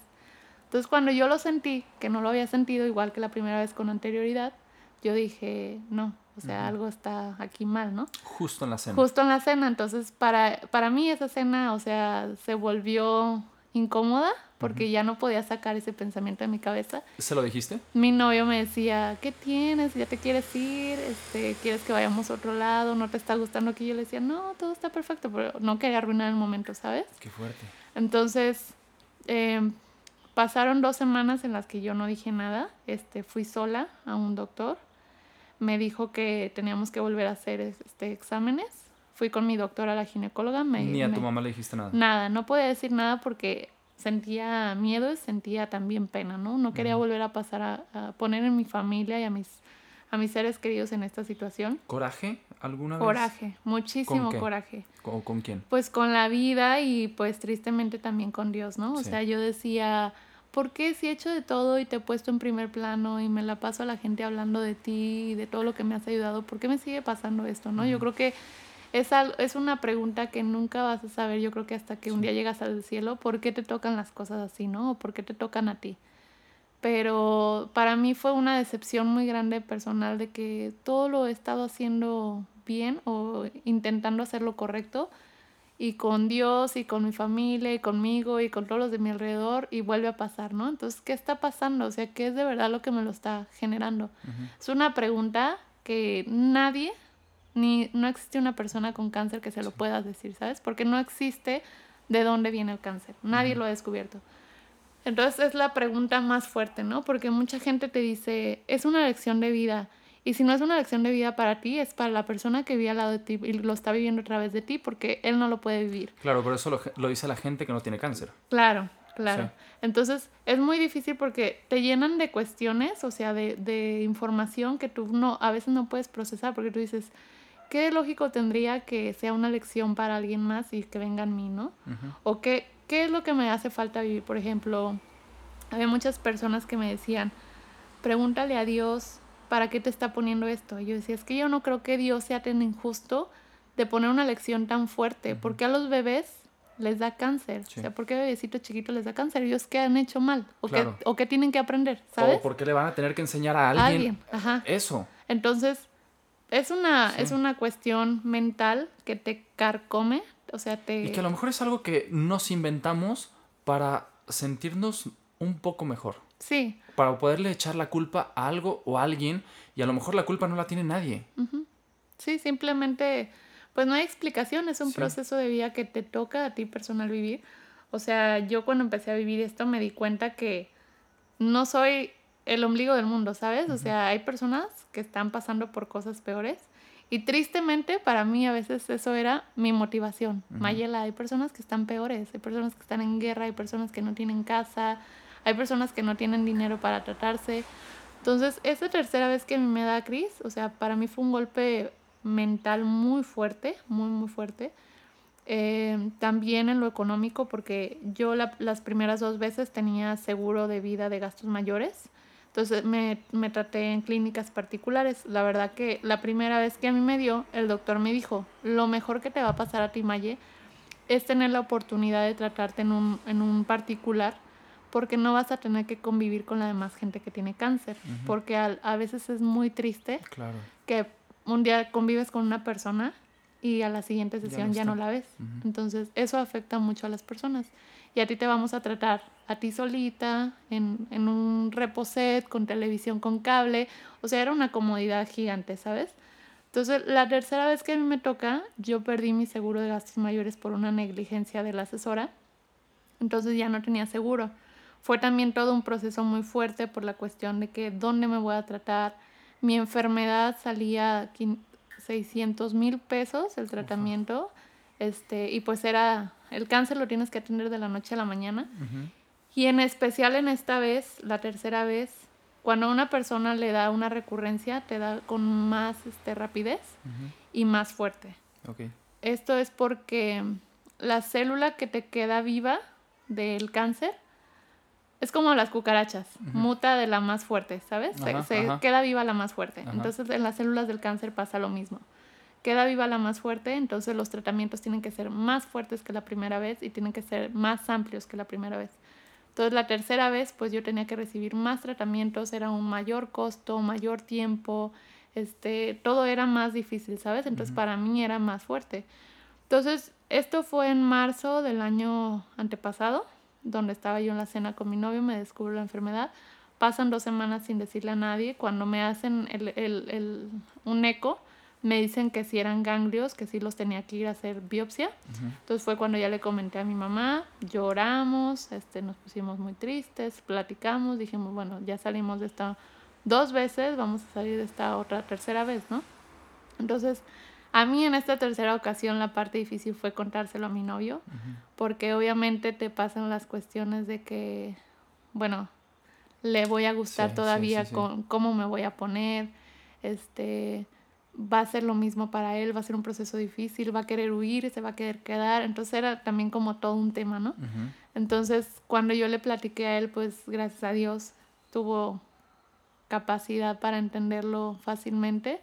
Entonces cuando yo lo sentí, que no lo había sentido igual que la primera vez con anterioridad, yo dije, no, o sea, algo está aquí mal, ¿no? Justo en la cena. Justo en la cena. Entonces, para, para mí esa cena, o sea, se volvió incómoda porque ya no podía sacar ese pensamiento de mi cabeza. ¿Se lo dijiste? Mi novio me decía, ¿qué tienes? ¿Ya te quieres ir? Este, ¿Quieres que vayamos a otro lado? ¿No te está gustando aquí? Yo le decía, no, todo está perfecto, pero no quería arruinar el momento, ¿sabes? Qué fuerte. Entonces, em, pasaron dos semanas en las que yo no dije nada. Este, fui sola a un doctor me dijo que teníamos que volver a hacer este, exámenes. Fui con mi doctora, la ginecóloga. Me, Ni a tu mamá le dijiste nada. Nada, no podía decir nada porque sentía miedo y sentía también pena, ¿no? No quería volver a pasar a, poner en mi familia y a mis, a mis seres queridos en esta situación. ¿Coraje alguna vez? Coraje, muchísimo coraje. ¿Con, ¿Con, quién? Pues con la vida y pues tristemente también con Dios, ¿no? O sea, yo decía, ¿por qué si he hecho de todo y te he puesto en primer plano y me la paso a la gente hablando de ti y de todo lo que me has ayudado, ¿por qué me sigue pasando esto? ¿no? Yo creo que es, es una pregunta que nunca vas a saber, yo creo que hasta que un día llegas al cielo, ¿por qué te tocan las cosas así, no? ¿O por qué te tocan a ti? Pero para mí fue una decepción muy grande personal de que todo lo he estado haciendo bien o intentando hacer lo correcto y con Dios y con mi familia y conmigo y con todos los de mi alrededor y vuelve a pasar, ¿no? Entonces, ¿qué está pasando? O sea, ¿qué es de verdad lo que me lo está generando? Es una pregunta que nadie ni no existe una persona con cáncer que se lo pueda decir, ¿sabes? Porque no existe de dónde viene el cáncer. Nadie lo ha descubierto. Entonces es la pregunta más fuerte, ¿no? Porque mucha gente te dice, es una lección de vida. Y si no es una lección de vida para ti, es para la persona que vive al lado de ti y lo está viviendo a través de ti porque él no lo puede vivir. Claro, pero eso lo, dice la gente que no tiene cáncer. Claro, claro. Entonces es muy difícil porque te llenan de cuestiones, o sea, de, de información que tú no, a veces no puedes procesar porque tú dices, ¿qué lógico tendría que sea una lección para alguien más y que venga en mí, ¿no? O qué, qué es lo que me hace falta vivir. Por ejemplo, había muchas personas que me decían, pregúntale a Dios, ¿para qué te está poniendo esto? Y yo decía, es que yo no creo que Dios sea tan injusto de poner una lección tan fuerte, porque a los bebés les da cáncer. O sea, ¿por qué a bebecitos chiquitos les da cáncer? Ellos qué han hecho mal o, qué, o qué tienen que aprender, ¿sabes? O por qué le van a tener que enseñar a alguien, alguien. Ajá. eso. Entonces, es una, es una cuestión mental que te carcome, o sea, te... Y que a lo mejor es algo que nos inventamos para sentirnos un poco mejor. Sí. Para poderle echar la culpa a algo o a alguien y a lo mejor la culpa no la tiene nadie. Sí, simplemente, pues no hay explicación, es un proceso de vida que te toca a ti personal vivir. O sea, yo cuando empecé a vivir esto me di cuenta que no soy el ombligo del mundo, ¿sabes? O sea, hay personas que están pasando por cosas peores. Y tristemente para mí a veces eso era mi motivación. Mayela, hay personas que están peores, hay personas que están en guerra, hay personas que no tienen casa, hay personas que no tienen dinero para tratarse. Entonces, esa tercera vez que me da Cris, o sea, para mí fue un golpe mental muy fuerte, muy, muy fuerte. Eh, también en lo económico, porque yo las primeras dos veces tenía seguro de vida de gastos mayores entonces me, me traté en clínicas particulares. La verdad que la primera vez que a mí me dio, el doctor me dijo, lo mejor que te va a pasar a ti, Maye, es tener la oportunidad de tratarte en un, en un particular porque no vas a tener que convivir con la demás gente que tiene cáncer. Porque a, veces es muy triste que un día convives con una persona y a la siguiente sesión ya no, la ves. Entonces eso afecta mucho a las personas y a ti te vamos a tratar a ti solita, en, en un reposet, con televisión con cable. O sea, era una comodidad gigante, ¿sabes? Entonces, la tercera vez que a mí me toca, yo perdí mi seguro de gastos mayores por una negligencia de la asesora. Entonces ya no tenía seguro. Fue también todo un proceso muy fuerte por la cuestión de que dónde me voy a tratar. Mi enfermedad salía 600 mil pesos el tratamiento. Este, y pues era el cáncer lo tienes que atender de la noche a la mañana. Y en especial en esta vez, la tercera vez, cuando a una persona le da una recurrencia, te da con más este, rapidez y más fuerte. Esto es porque la célula que te queda viva del cáncer es como las cucarachas, muta de la más fuerte, ¿sabes? se, queda viva la más fuerte. Entonces en las células del cáncer pasa lo mismo queda viva la más fuerte, entonces los tratamientos tienen que ser más fuertes que la primera vez y tienen que ser más amplios que la primera vez. Entonces la tercera vez pues yo tenía que recibir más tratamientos, era un mayor costo, mayor tiempo, este, todo era más difícil, ¿sabes? Entonces para mí era más fuerte. Entonces esto fue en marzo del año antepasado, donde estaba yo en la cena con mi novio, me descubro la enfermedad. Pasan dos semanas sin decirle a nadie. Cuando me hacen el, el, el, un eco, me dicen que si eran ganglios, que sí los tenía que ir a hacer biopsia. Entonces fue cuando ya le comenté a mi mamá, lloramos, este, nos pusimos muy tristes, platicamos, dijimos, bueno, ya salimos de esta dos veces, vamos a salir de esta otra tercera vez, ¿no? Entonces, a mí en esta tercera ocasión la parte difícil fue contárselo a mi novio, porque obviamente te pasan las cuestiones de que, bueno, le voy a gustar todavía con cómo me voy a poner, este va a ser lo mismo para él, va a ser un proceso difícil, va a querer huir, se va a querer quedar, entonces era también como todo un tema, ¿no? Entonces, cuando yo le platiqué a él, pues gracias a Dios tuvo capacidad para entenderlo fácilmente.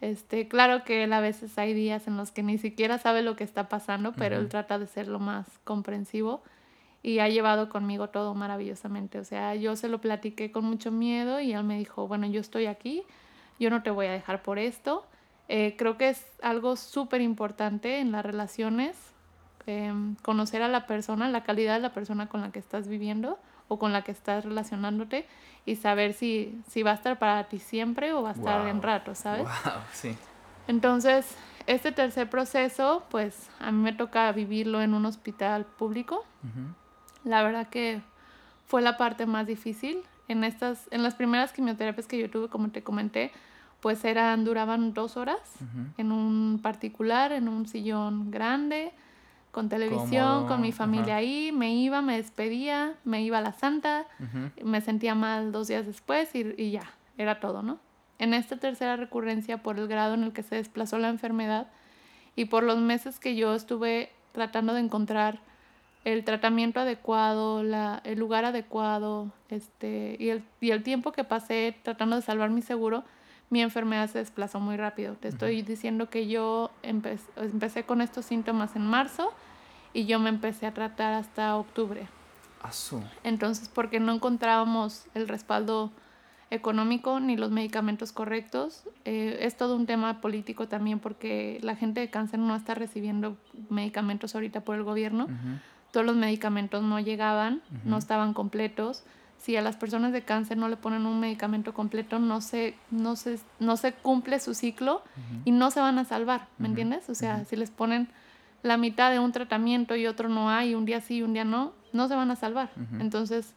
Este, claro que él a veces hay días en los que ni siquiera sabe lo que está pasando, pero él trata de ser lo más comprensivo y ha llevado conmigo todo maravillosamente. O sea, yo se lo platiqué con mucho miedo y él me dijo, bueno, yo estoy aquí, yo no te voy a dejar por esto. Eh, creo que es algo súper importante en las relaciones, em, conocer a la persona, la calidad de la persona con la que estás viviendo o con la que estás relacionándote y saber si, si va a estar para ti siempre o va a estar en rato, ¿sabes? sí. Entonces, este tercer proceso, pues a mí me toca vivirlo en un hospital público. La verdad que fue la parte más difícil. En, estas, en las primeras quimioterapias que yo tuve, como te comenté, pues eran, duraban dos horas en un particular, en un sillón grande, con televisión, con mi familia ahí, me iba, me despedía, me iba a la santa, me sentía mal dos días después y, y, ya, era todo, ¿no? En esta tercera recurrencia, por el grado en el que se desplazó la enfermedad y por los meses que yo estuve tratando de encontrar el tratamiento adecuado, la, el lugar adecuado, este, y el, y el tiempo que pasé tratando de salvar mi seguro, mi enfermedad se desplazó muy rápido. Te estoy diciendo que yo empecé con estos síntomas en marzo y yo me empecé a tratar hasta octubre. Entonces, porque no encontrábamos el respaldo económico ni los medicamentos correctos. Eh, es todo un tema político también porque la gente de cáncer no está recibiendo medicamentos ahorita por el gobierno. Todos los medicamentos no llegaban, no estaban completos si a las personas de cáncer no le ponen un medicamento completo, no se, no se, no se cumple su ciclo y no se van a salvar, ¿me entiendes? O sea, si les ponen la mitad de un tratamiento y otro no hay, un día sí y un día no, no se van a salvar. Entonces,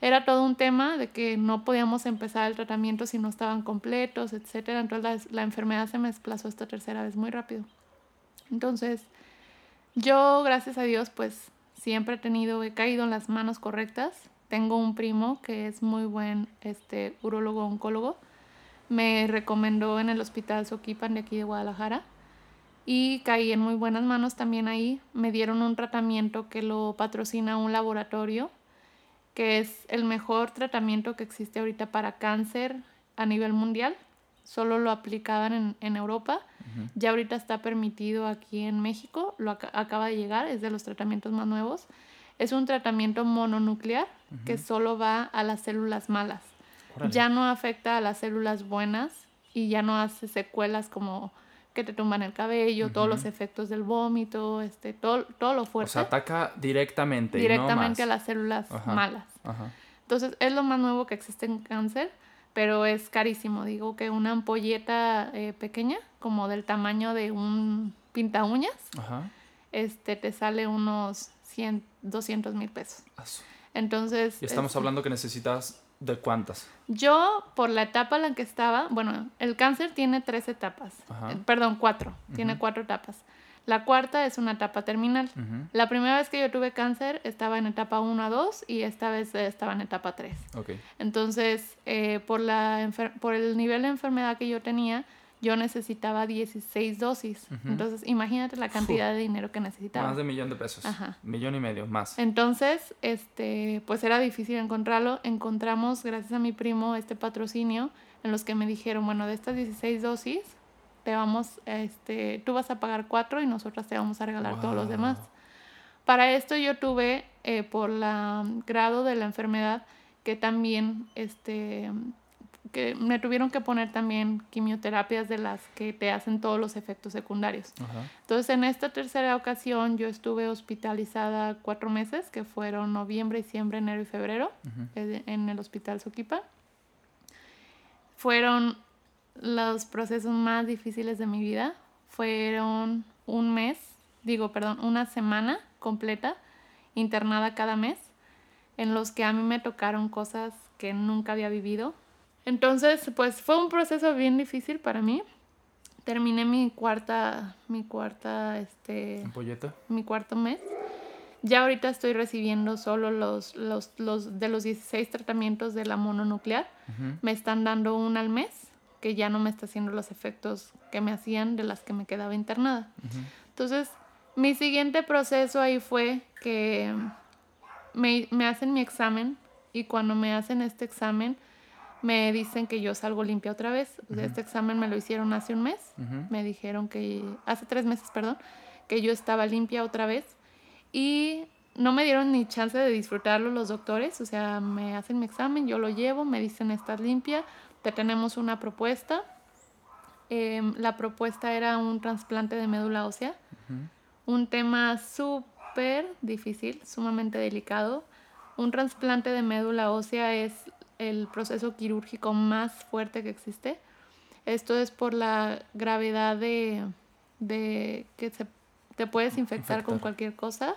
era todo un tema de que no podíamos empezar el tratamiento si no estaban completos, etcétera. Entonces, la, la enfermedad se me desplazó esta tercera vez muy rápido. Entonces, yo, gracias a Dios, pues siempre he tenido, he caído en las manos correctas tengo un primo que es muy buen este, urólogo oncólogo. Me recomendó en el hospital Soquipan de aquí de Guadalajara y caí en muy buenas manos también ahí. Me dieron un tratamiento que lo patrocina un laboratorio, que es el mejor tratamiento que existe ahorita para cáncer a nivel mundial. Solo lo aplicaban en, en Europa. Ya ahorita está permitido aquí en México. Lo acaba de llegar, es de los tratamientos más nuevos. Es un tratamiento mononuclear que solo va a las células malas. Ya no afecta a las células buenas y ya no hace secuelas como que te tumban el cabello, todos los efectos del vómito, este, todo, todo lo fuerte. O sea, ataca directamente. Directamente a las células malas. Entonces, es lo más nuevo que existe en cáncer, pero es carísimo. Digo que una ampolleta eh, pequeña, como del tamaño de un pinta uñas, este, te sale unos 100, 200 mil pesos. Entonces... Y estamos este, hablando que necesitas de cuántas. Yo, por la etapa en la que estaba, bueno, el cáncer tiene tres etapas, eh, perdón, cuatro, tiene cuatro etapas. La cuarta es una etapa terminal. La primera vez que yo tuve cáncer estaba en etapa 1 a 2 y esta vez estaba en etapa 3. Okay. Entonces, eh, por, la por el nivel de enfermedad que yo tenía, yo necesitaba 16 dosis. Entonces, imagínate la cantidad de dinero que necesitaba. Más de un millón de pesos. Ajá. Millón y medio, más. Entonces, este, pues era difícil encontrarlo. Encontramos, gracias a mi primo, este patrocinio en los que me dijeron, bueno, de estas 16 dosis, te vamos, este, tú vas a pagar cuatro y nosotras te vamos a regalar todos los demás. Para esto yo tuve, eh, por la grado de la enfermedad, que también, este, que me tuvieron que poner también quimioterapias de las que te hacen todos los efectos secundarios. Entonces, en esta tercera ocasión yo estuve hospitalizada cuatro meses, que fueron noviembre, diciembre, enero y febrero, eh, en el hospital Soquipa. Fueron los procesos más difíciles de mi vida. Fueron un mes, digo, perdón, una semana completa internada cada mes, en los que a mí me tocaron cosas que nunca había vivido entonces, pues fue un proceso bien difícil para mí. Terminé mi cuarta, mi cuarta, este... ¿Ampolleta? Mi cuarto mes. Ya ahorita estoy recibiendo solo los, los, los de los 16 tratamientos de la mononuclear. Me están dando uno al mes, que ya no me está haciendo los efectos que me hacían de las que me quedaba internada. Entonces, mi siguiente proceso ahí fue que me, me hacen mi examen y cuando me hacen este examen me dicen que yo salgo limpia otra vez. Este examen me lo hicieron hace un mes. Me dijeron que, hace tres meses, perdón, que yo estaba limpia otra vez. Y no me dieron ni chance de disfrutarlo los doctores. O sea, me hacen mi examen, yo lo llevo, me dicen estás limpia, te tenemos una propuesta. Em, la propuesta era un trasplante de médula ósea. Un tema súper difícil, sumamente delicado. Un trasplante de médula ósea es el proceso quirúrgico más fuerte que existe. Esto es por la gravedad de, que se, te puedes infectar, con cualquier cosa.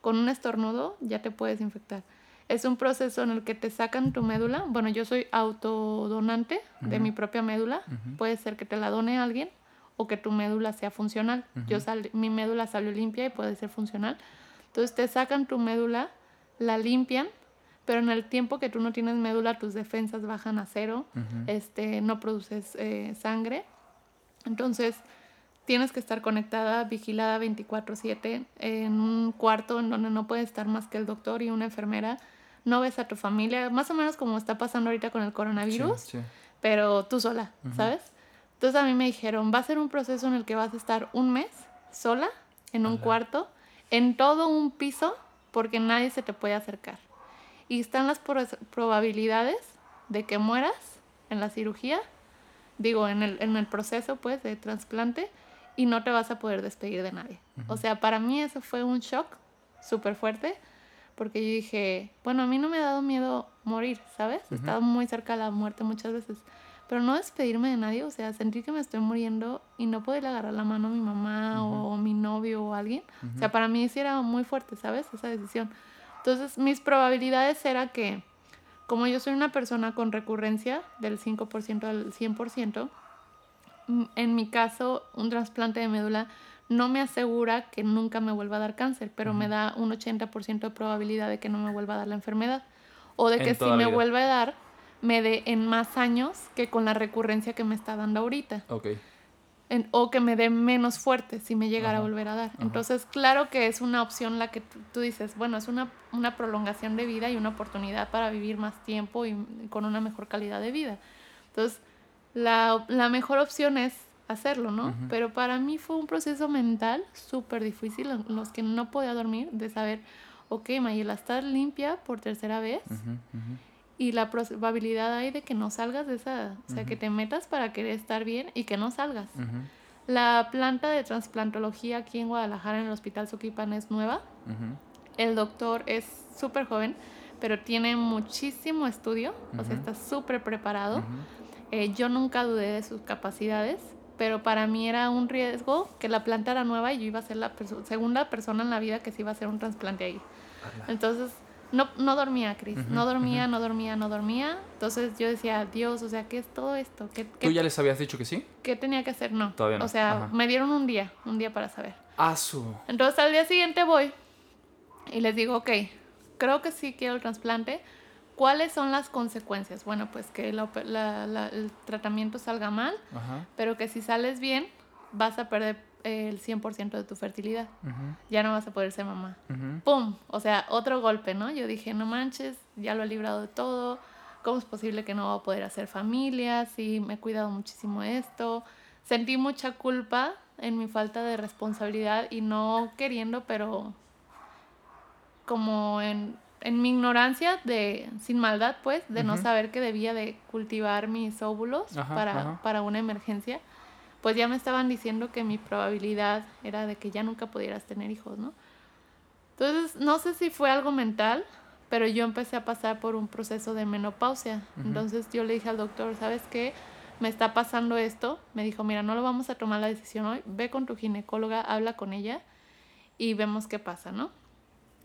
Con un estornudo ya te puedes infectar. Es un proceso en el que te sacan tu médula. Bueno, yo soy autodonante de mi propia médula. Puede ser que te la done alguien o que tu médula sea funcional. yo mi médula salió limpia y puede ser funcional. Entonces te sacan tu médula, la limpian pero en el tiempo que tú no tienes médula, tus defensas bajan a cero, este, no produces eh, sangre. Entonces, tienes que estar conectada, vigilada 24/7 en un cuarto en donde no puede estar más que el doctor y una enfermera. No ves a tu familia, más o menos como está pasando ahorita con el coronavirus, pero tú sola, ¿sabes? Entonces a mí me dijeron, va a ser un proceso en el que vas a estar un mes sola, en un cuarto, en todo un piso, porque nadie se te puede acercar y están las probabilidades de que mueras en la cirugía, digo, en el, en el proceso pues de trasplante y no te vas a poder despedir de nadie. O sea, para mí eso fue un shock súper fuerte porque yo dije, bueno, a mí no me ha dado miedo morir, ¿sabes? He estado muy cerca de la muerte muchas veces, pero no despedirme de nadie, o sea, sentir que me estoy muriendo y no poder agarrar la mano a mi mamá o mi novio o alguien. O sea, para mí sí era muy fuerte, ¿sabes? Esa decisión. Entonces, mis probabilidades era que, como yo soy una persona con recurrencia del 5% al 100%, mm, en mi caso, un trasplante de médula no me asegura que nunca me vuelva a dar cáncer, pero me da un 80% de probabilidad de que no me vuelva a dar la enfermedad. O de que si me vuelve a dar, me dé en más años que con la recurrencia que me está dando ahorita. Okay o que me dé menos fuerte si me llegara a volver a dar. Entonces, claro que es una opción la que tú, dices, bueno, es una, una, prolongación de vida y una oportunidad para vivir más tiempo y, con una mejor calidad de vida. Entonces, la, la mejor opción es hacerlo, ¿no? Pero para mí fue un proceso mental súper difícil, en los que no podía dormir, de saber, ok, Mayela, estás limpia por tercera vez y la probabilidad hay de que no salgas de esa, o sea, que te metas para querer estar bien y que no salgas. La planta de trasplantología aquí en Guadalajara, en el Hospital Soquipan, es nueva. El doctor es súper joven, pero tiene muchísimo estudio, o sea, está súper preparado. Eh, yo nunca dudé de sus capacidades, pero para mí era un riesgo que la planta era nueva y yo iba a ser la segunda persona en la vida que se iba a hacer un trasplante ahí. Entonces, no, no dormía, Cris. no dormía, no dormía, no dormía. Entonces yo decía, Dios, o sea, ¿qué es todo esto? ¿Qué, ¿Tú ya les habías dicho que sí? ¿Qué tenía que hacer? No. Todavía no. O sea, me dieron un día, un día para saber. Ah, su. Entonces al día siguiente voy y les digo, ok, creo que sí quiero el trasplante. ¿Cuáles son las consecuencias? Bueno, pues que el tratamiento salga mal, pero que si sales bien, vas a perder el 100% de tu fertilidad. Ya no vas a poder ser mamá. ¡Pum! O sea, otro golpe, ¿no? Yo dije, no manches, ya lo he librado de todo. ¿Cómo es posible que no va a poder hacer familia? Sí, me he cuidado muchísimo esto. Sentí mucha culpa en mi falta de responsabilidad y no queriendo, pero como en, en mi ignorancia de sin maldad pues de no saber que debía de cultivar mis óvulos para, para una emergencia pues ya me estaban diciendo que mi probabilidad era de que ya nunca pudieras tener hijos, ¿no? Entonces, no sé si fue algo mental, pero yo empecé a pasar por un proceso de menopausia. Entonces yo le dije al doctor, ¿sabes qué? Me está pasando esto. Me dijo, mira, no lo vamos a tomar la decisión hoy. Ve con tu ginecóloga, habla con ella y vemos qué pasa, ¿no?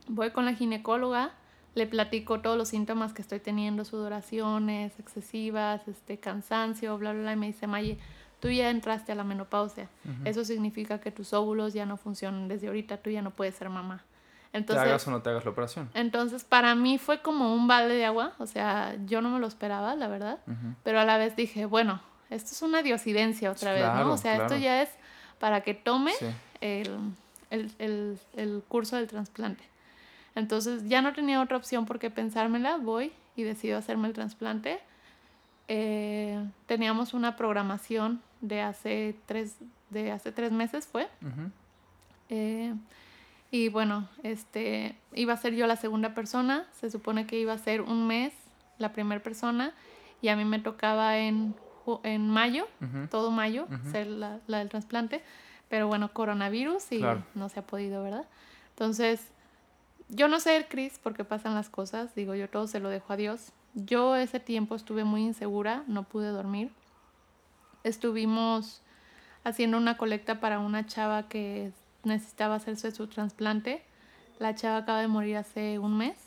Voy con la ginecóloga, le platico todos los síntomas que estoy teniendo, sudoraciones excesivas, este, cansancio, bla, bla, bla, y me dice, Maye, tú ya entraste a la menopausia. Eso significa que tus óvulos ya no funcionan desde ahorita, tú ya no puedes ser mamá. Entonces, te hagas o no te hagas la operación. Entonces, para mí fue como un balde de agua, o sea, yo no me lo esperaba, la verdad, pero a la vez dije, bueno, esto es una diosidencia otra vez, ¿no? O sea, esto ya es para que tome el, el, el, el, curso del trasplante. Entonces ya no tenía otra opción porque pensármela, voy y decido hacerme el trasplante. Eh, teníamos una programación de hace tres, de hace tres meses, fue. Eh, y bueno, este, iba a ser yo la segunda persona, se supone que iba a ser un mes la primera persona y a mí me tocaba en, en mayo, todo mayo, ser la, la, del trasplante, pero bueno, coronavirus y no se ha podido, ¿verdad? Entonces, yo no sé, Cris, por qué pasan las cosas, digo, yo todo se lo dejo a Dios. Yo ese tiempo estuve muy insegura, no pude dormir. Estuvimos haciendo una colecta para una chava que necesitaba hacerse su trasplante. La chava acaba de morir hace un mes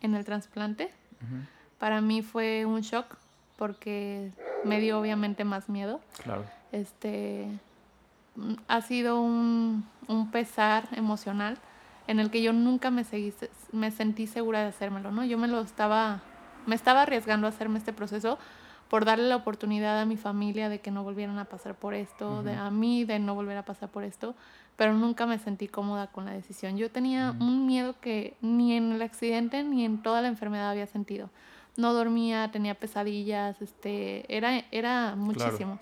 en el trasplante. Para mí fue un shock porque me dio obviamente más miedo. Claro. Este ha sido un, un pesar emocional en el que yo nunca me, seguí, me sentí segura de hacérmelo, ¿no? Yo me lo estaba, me estaba arriesgando a hacerme este proceso por darle la oportunidad a mi familia de que no volvieran a pasar por esto, de, a mí de no volver a pasar por esto, pero nunca me sentí cómoda con la decisión. Yo tenía un miedo que ni en el accidente ni en toda la enfermedad había sentido. No dormía, tenía pesadillas, este, era, era muchísimo.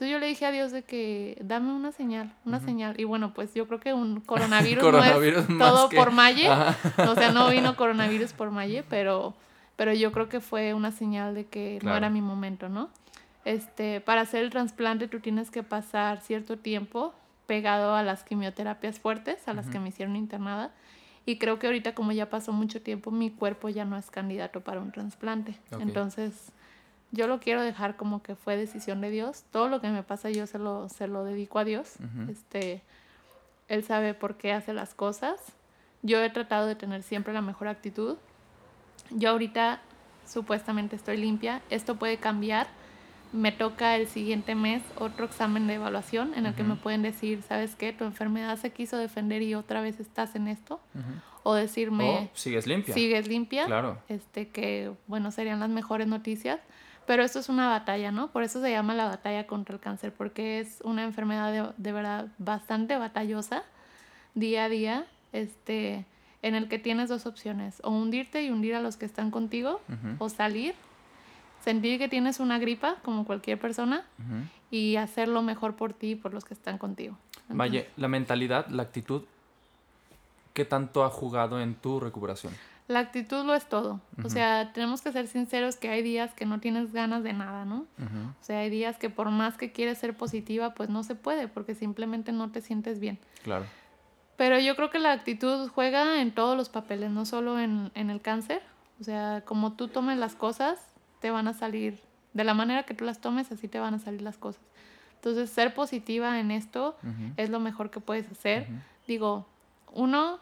Entonces yo le dije a Dios de que dame una señal, una señal. Y bueno, pues yo creo que un coronavirus, no es todo por Maye. O sea, no vino coronavirus por Maye, pero, pero yo creo que fue una señal de que no era mi momento, ¿no? Este, para hacer el trasplante tú tienes que pasar cierto tiempo pegado a las quimioterapias fuertes, a las que me hicieron internada. Y creo que ahorita como ya pasó mucho tiempo, mi cuerpo ya no es candidato para un trasplante. Entonces, yo lo quiero dejar como que fue decisión de Dios. Todo lo que me pasa yo se lo, se lo dedico a Dios. este, él sabe por qué hace las cosas. Yo he tratado de tener siempre la mejor actitud. Yo ahorita supuestamente estoy limpia. Esto puede cambiar me toca el siguiente mes otro examen de evaluación en el que me pueden decir, ¿sabes qué? Tu enfermedad se quiso defender y otra vez estás en esto. O decirme... Oh, sigues limpia. Sigues limpia. Claro. Este, que, bueno, serían las mejores noticias. Pero esto es una batalla, ¿no? Por eso se llama la batalla contra el cáncer, porque es una enfermedad de, de verdad bastante batallosa, día a día, este, en el que tienes dos opciones, o hundirte y hundir a los que están contigo, o salir sentir que tienes una gripa como cualquier persona y hacer lo mejor por ti y por los que están contigo. Vaya, la mentalidad, la actitud, ¿qué tanto ha jugado en tu recuperación? La actitud lo es todo. O sea, tenemos que ser sinceros que hay días que no tienes ganas de nada, ¿no? O sea, hay días que por más que quieres ser positiva, pues no se puede porque simplemente no te sientes bien. Claro. Pero yo creo que la actitud juega en todos los papeles, no solo en, en el cáncer. O sea, como tú tomes las cosas, te van a salir, de la manera que tú las tomes, así te van a salir las cosas. Entonces, ser positiva en esto es lo mejor que puedes hacer. Digo, uno,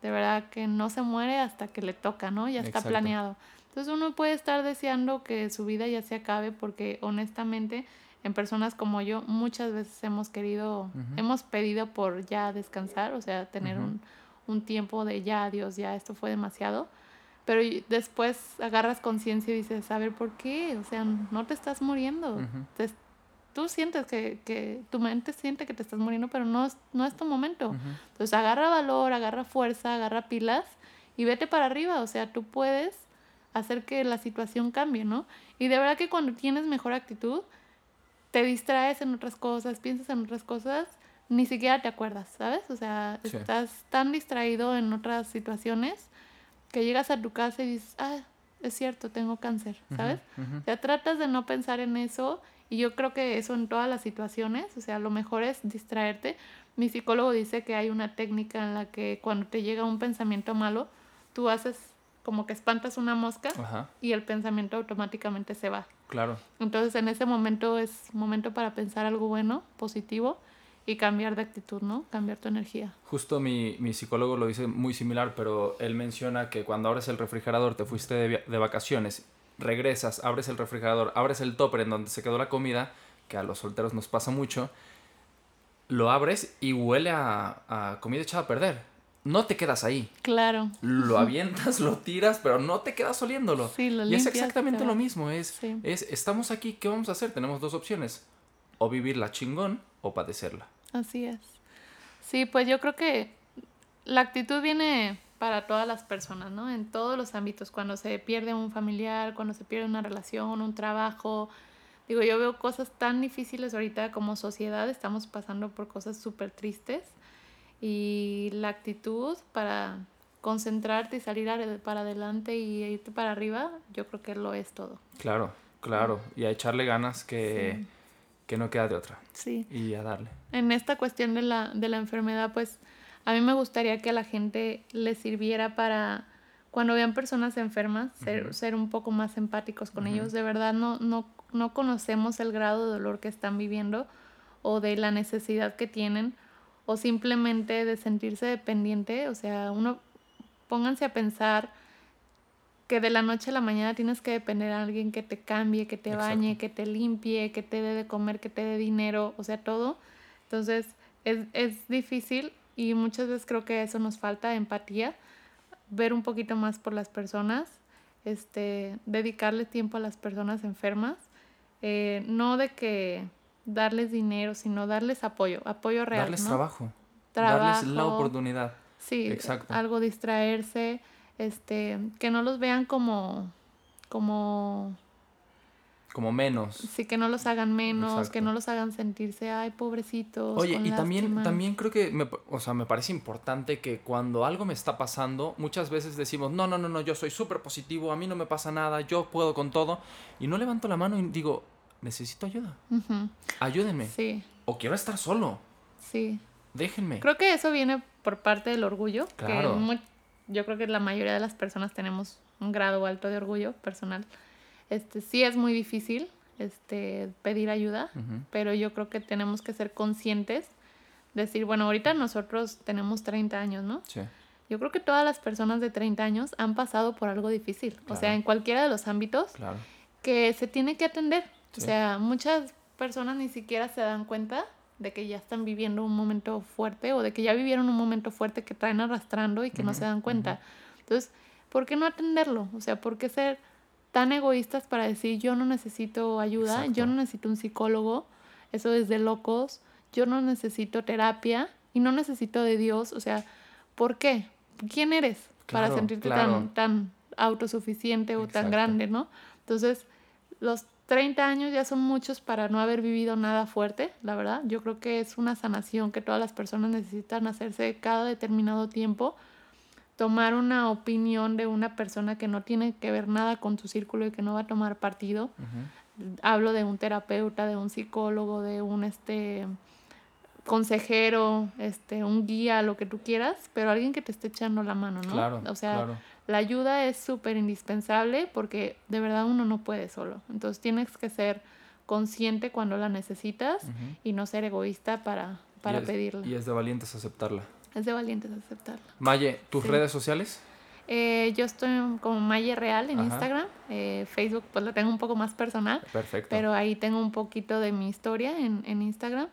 de verdad que no se muere hasta que le toca, ¿no? Ya está planeado. Entonces, uno puede estar deseando que su vida ya se acabe porque honestamente, en personas como yo, muchas veces hemos querido, hemos pedido por ya descansar, o sea, tener un, un tiempo de ya, Dios, ya esto fue demasiado pero después agarras conciencia y dices, a ver, ¿por qué? O sea, no te estás muriendo. tú sientes que, que, tu mente siente que te estás muriendo, pero no, no es tu momento. Entonces agarra valor, agarra fuerza, agarra pilas y vete para arriba. O sea, tú puedes hacer que la situación cambie, ¿no? Y de verdad que cuando tienes mejor actitud, te distraes en otras cosas, piensas en otras cosas, ni siquiera te acuerdas, ¿sabes? O sea, estás tan distraído en otras situaciones que llegas a tu casa y dices, ah, es cierto, tengo cáncer, ¿sabes? O sea, tratas de no pensar en eso y yo creo que eso en todas las situaciones, o sea, lo mejor es distraerte. Mi psicólogo dice que hay una técnica en la que cuando te llega un pensamiento malo, tú haces como que espantas una mosca y el pensamiento automáticamente se va. Claro. Entonces en ese momento es momento para pensar algo bueno, positivo y cambiar de actitud, ¿no? Cambiar tu energía. Justo mi, mi, psicólogo lo dice muy similar, pero él menciona que cuando abres el refrigerador, te fuiste de, de, vacaciones, regresas, abres el refrigerador, abres el topper en donde se quedó la comida, que a los solteros nos pasa mucho, lo abres y huele a, a comida echada a perder. No te quedas ahí. Claro. Lo avientas, lo tiras, pero no te quedas oliéndolo. Sí, lo y es exactamente lo mismo. Es, es, estamos aquí, ¿qué vamos a hacer? Tenemos dos opciones. O vivirla chingón o padecerla. Así es. Sí, pues yo creo que la actitud viene para todas las personas, ¿no? En todos los ámbitos, cuando se pierde un familiar, cuando se pierde una relación, un trabajo. Digo, yo veo cosas tan difíciles ahorita como sociedad, estamos pasando por cosas súper tristes y la actitud para concentrarte y salir para adelante y irte para arriba, yo creo que lo es todo. Claro, claro, y a echarle ganas que, que no queda de otra. Sí. Y a darle. En esta cuestión de la, de la enfermedad, pues a mí me gustaría que a la gente le sirviera para, cuando vean personas enfermas, ser, ser un poco más empáticos con ellos. De verdad, no, no, no conocemos el grado de dolor que están viviendo o de la necesidad que tienen o simplemente de sentirse dependiente. O sea, uno, pónganse a pensar que de la noche a la mañana tienes que depender de alguien que te cambie, que te bañe, que te limpie, que te dé de comer, que te dé dinero, o sea, todo. Entonces, es, es difícil y muchas veces creo que eso nos falta, empatía, ver un poquito más por las personas, este, dedicarle tiempo a las personas enfermas, eh, no de que darles dinero, sino darles apoyo, apoyo real. Darles trabajo, darles la oportunidad. Sí, Exacto. algo distraerse, este, que no los vean como, como como menos. Sí, que no los hagan menos, que no los hagan sentirse, ay, pobrecitos. Oye, y también, también creo que, me, o sea, me parece importante que cuando algo me está pasando, muchas veces decimos, no, no, no, no, yo soy súper positivo, a mí no me pasa nada, yo puedo con todo. Y no levanto la mano y digo, necesito ayuda. Ayúdenme. Sí. O quiero estar solo. Sí. Déjenme. Creo que eso viene por parte del orgullo. Claro. Que yo creo que la mayoría de las personas tenemos un grado alto de orgullo personal. Este, sí es muy difícil este, pedir ayuda, pero yo creo que tenemos que ser conscientes, decir, bueno, ahorita nosotros tenemos 30 años, ¿no? Sí. Yo creo que todas las personas de 30 años han pasado por algo difícil, o sea, en cualquiera de los ámbitos que se tiene que atender. O sea, muchas personas ni siquiera se dan cuenta de que ya están viviendo un momento fuerte o de que ya vivieron un momento fuerte que traen arrastrando y que no se dan cuenta. Entonces, ¿por qué no atenderlo? O sea, ¿por qué ser tan egoístas para decir yo no necesito ayuda, yo no necesito un psicólogo, eso es de locos, yo no necesito terapia y no necesito de Dios, o sea, ¿por qué? ¿Quién eres para sentirte tan, tan autosuficiente o tan grande, no? Entonces, los 30 años ya son muchos para no haber vivido nada fuerte, la verdad. Yo creo que es una sanación que todas las personas necesitan hacerse cada determinado tiempo tomar una opinión de una persona que no tiene que ver nada con tu círculo y que no va a tomar partido. Hablo de un terapeuta, de un psicólogo, de un este consejero, este, un guía, lo que tú quieras, pero alguien que te esté echando la mano, ¿no? Claro, o sea, la ayuda es súper indispensable porque de verdad uno no puede solo. Entonces tienes que ser consciente cuando la necesitas y no ser egoísta para, para pedirla. Y es de valientes aceptarla. Es de valientes aceptarlo. Maye, ¿tus redes sociales? Eh, yo estoy como Maye Real en Instagram. Eh, Facebook, pues lo tengo un poco más personal. Perfecto. Pero ahí tengo un poquito de mi historia en, en Instagram.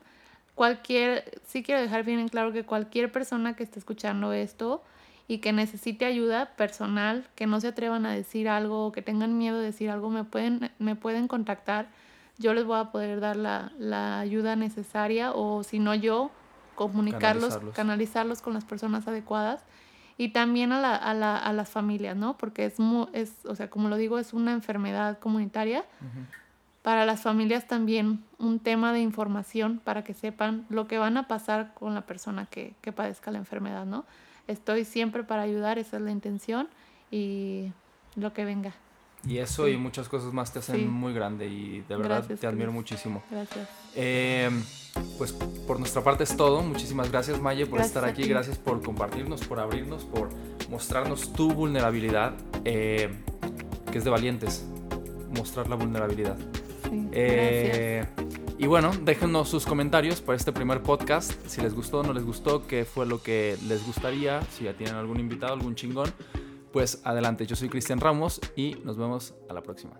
Cualquier, sí quiero dejar bien en claro que cualquier persona que esté escuchando esto y que necesite ayuda personal, que no se atrevan a decir algo, que tengan miedo de decir algo, me pueden, me pueden contactar. Yo les voy a poder dar la, la ayuda necesaria o si no yo, comunicarlos, canalizarlos. con las personas adecuadas y también a, la, a, la, a las familias, ¿no? Porque es, es, o sea, como lo digo, es una enfermedad comunitaria. Para las familias también un tema de información para que sepan lo que van a pasar con la persona que, que padezca la enfermedad, ¿no? Estoy siempre para ayudar, esa es la intención y lo que venga. Y eso y muchas cosas más te hacen muy grande y de verdad te admiro muchísimo. Gracias. Eh, pues por nuestra parte es todo. Muchísimas gracias Maye por estar aquí. Gracias por compartirnos, por abrirnos, por mostrarnos tu vulnerabilidad, eh, que es de valientes, mostrar la vulnerabilidad. Eh, y bueno, déjenos sus comentarios para este primer podcast. Si les gustó o no les gustó, qué fue lo que les gustaría, si ya tienen algún invitado, algún chingón pues adelante, yo soy Cristian Ramos y nos vemos a la próxima.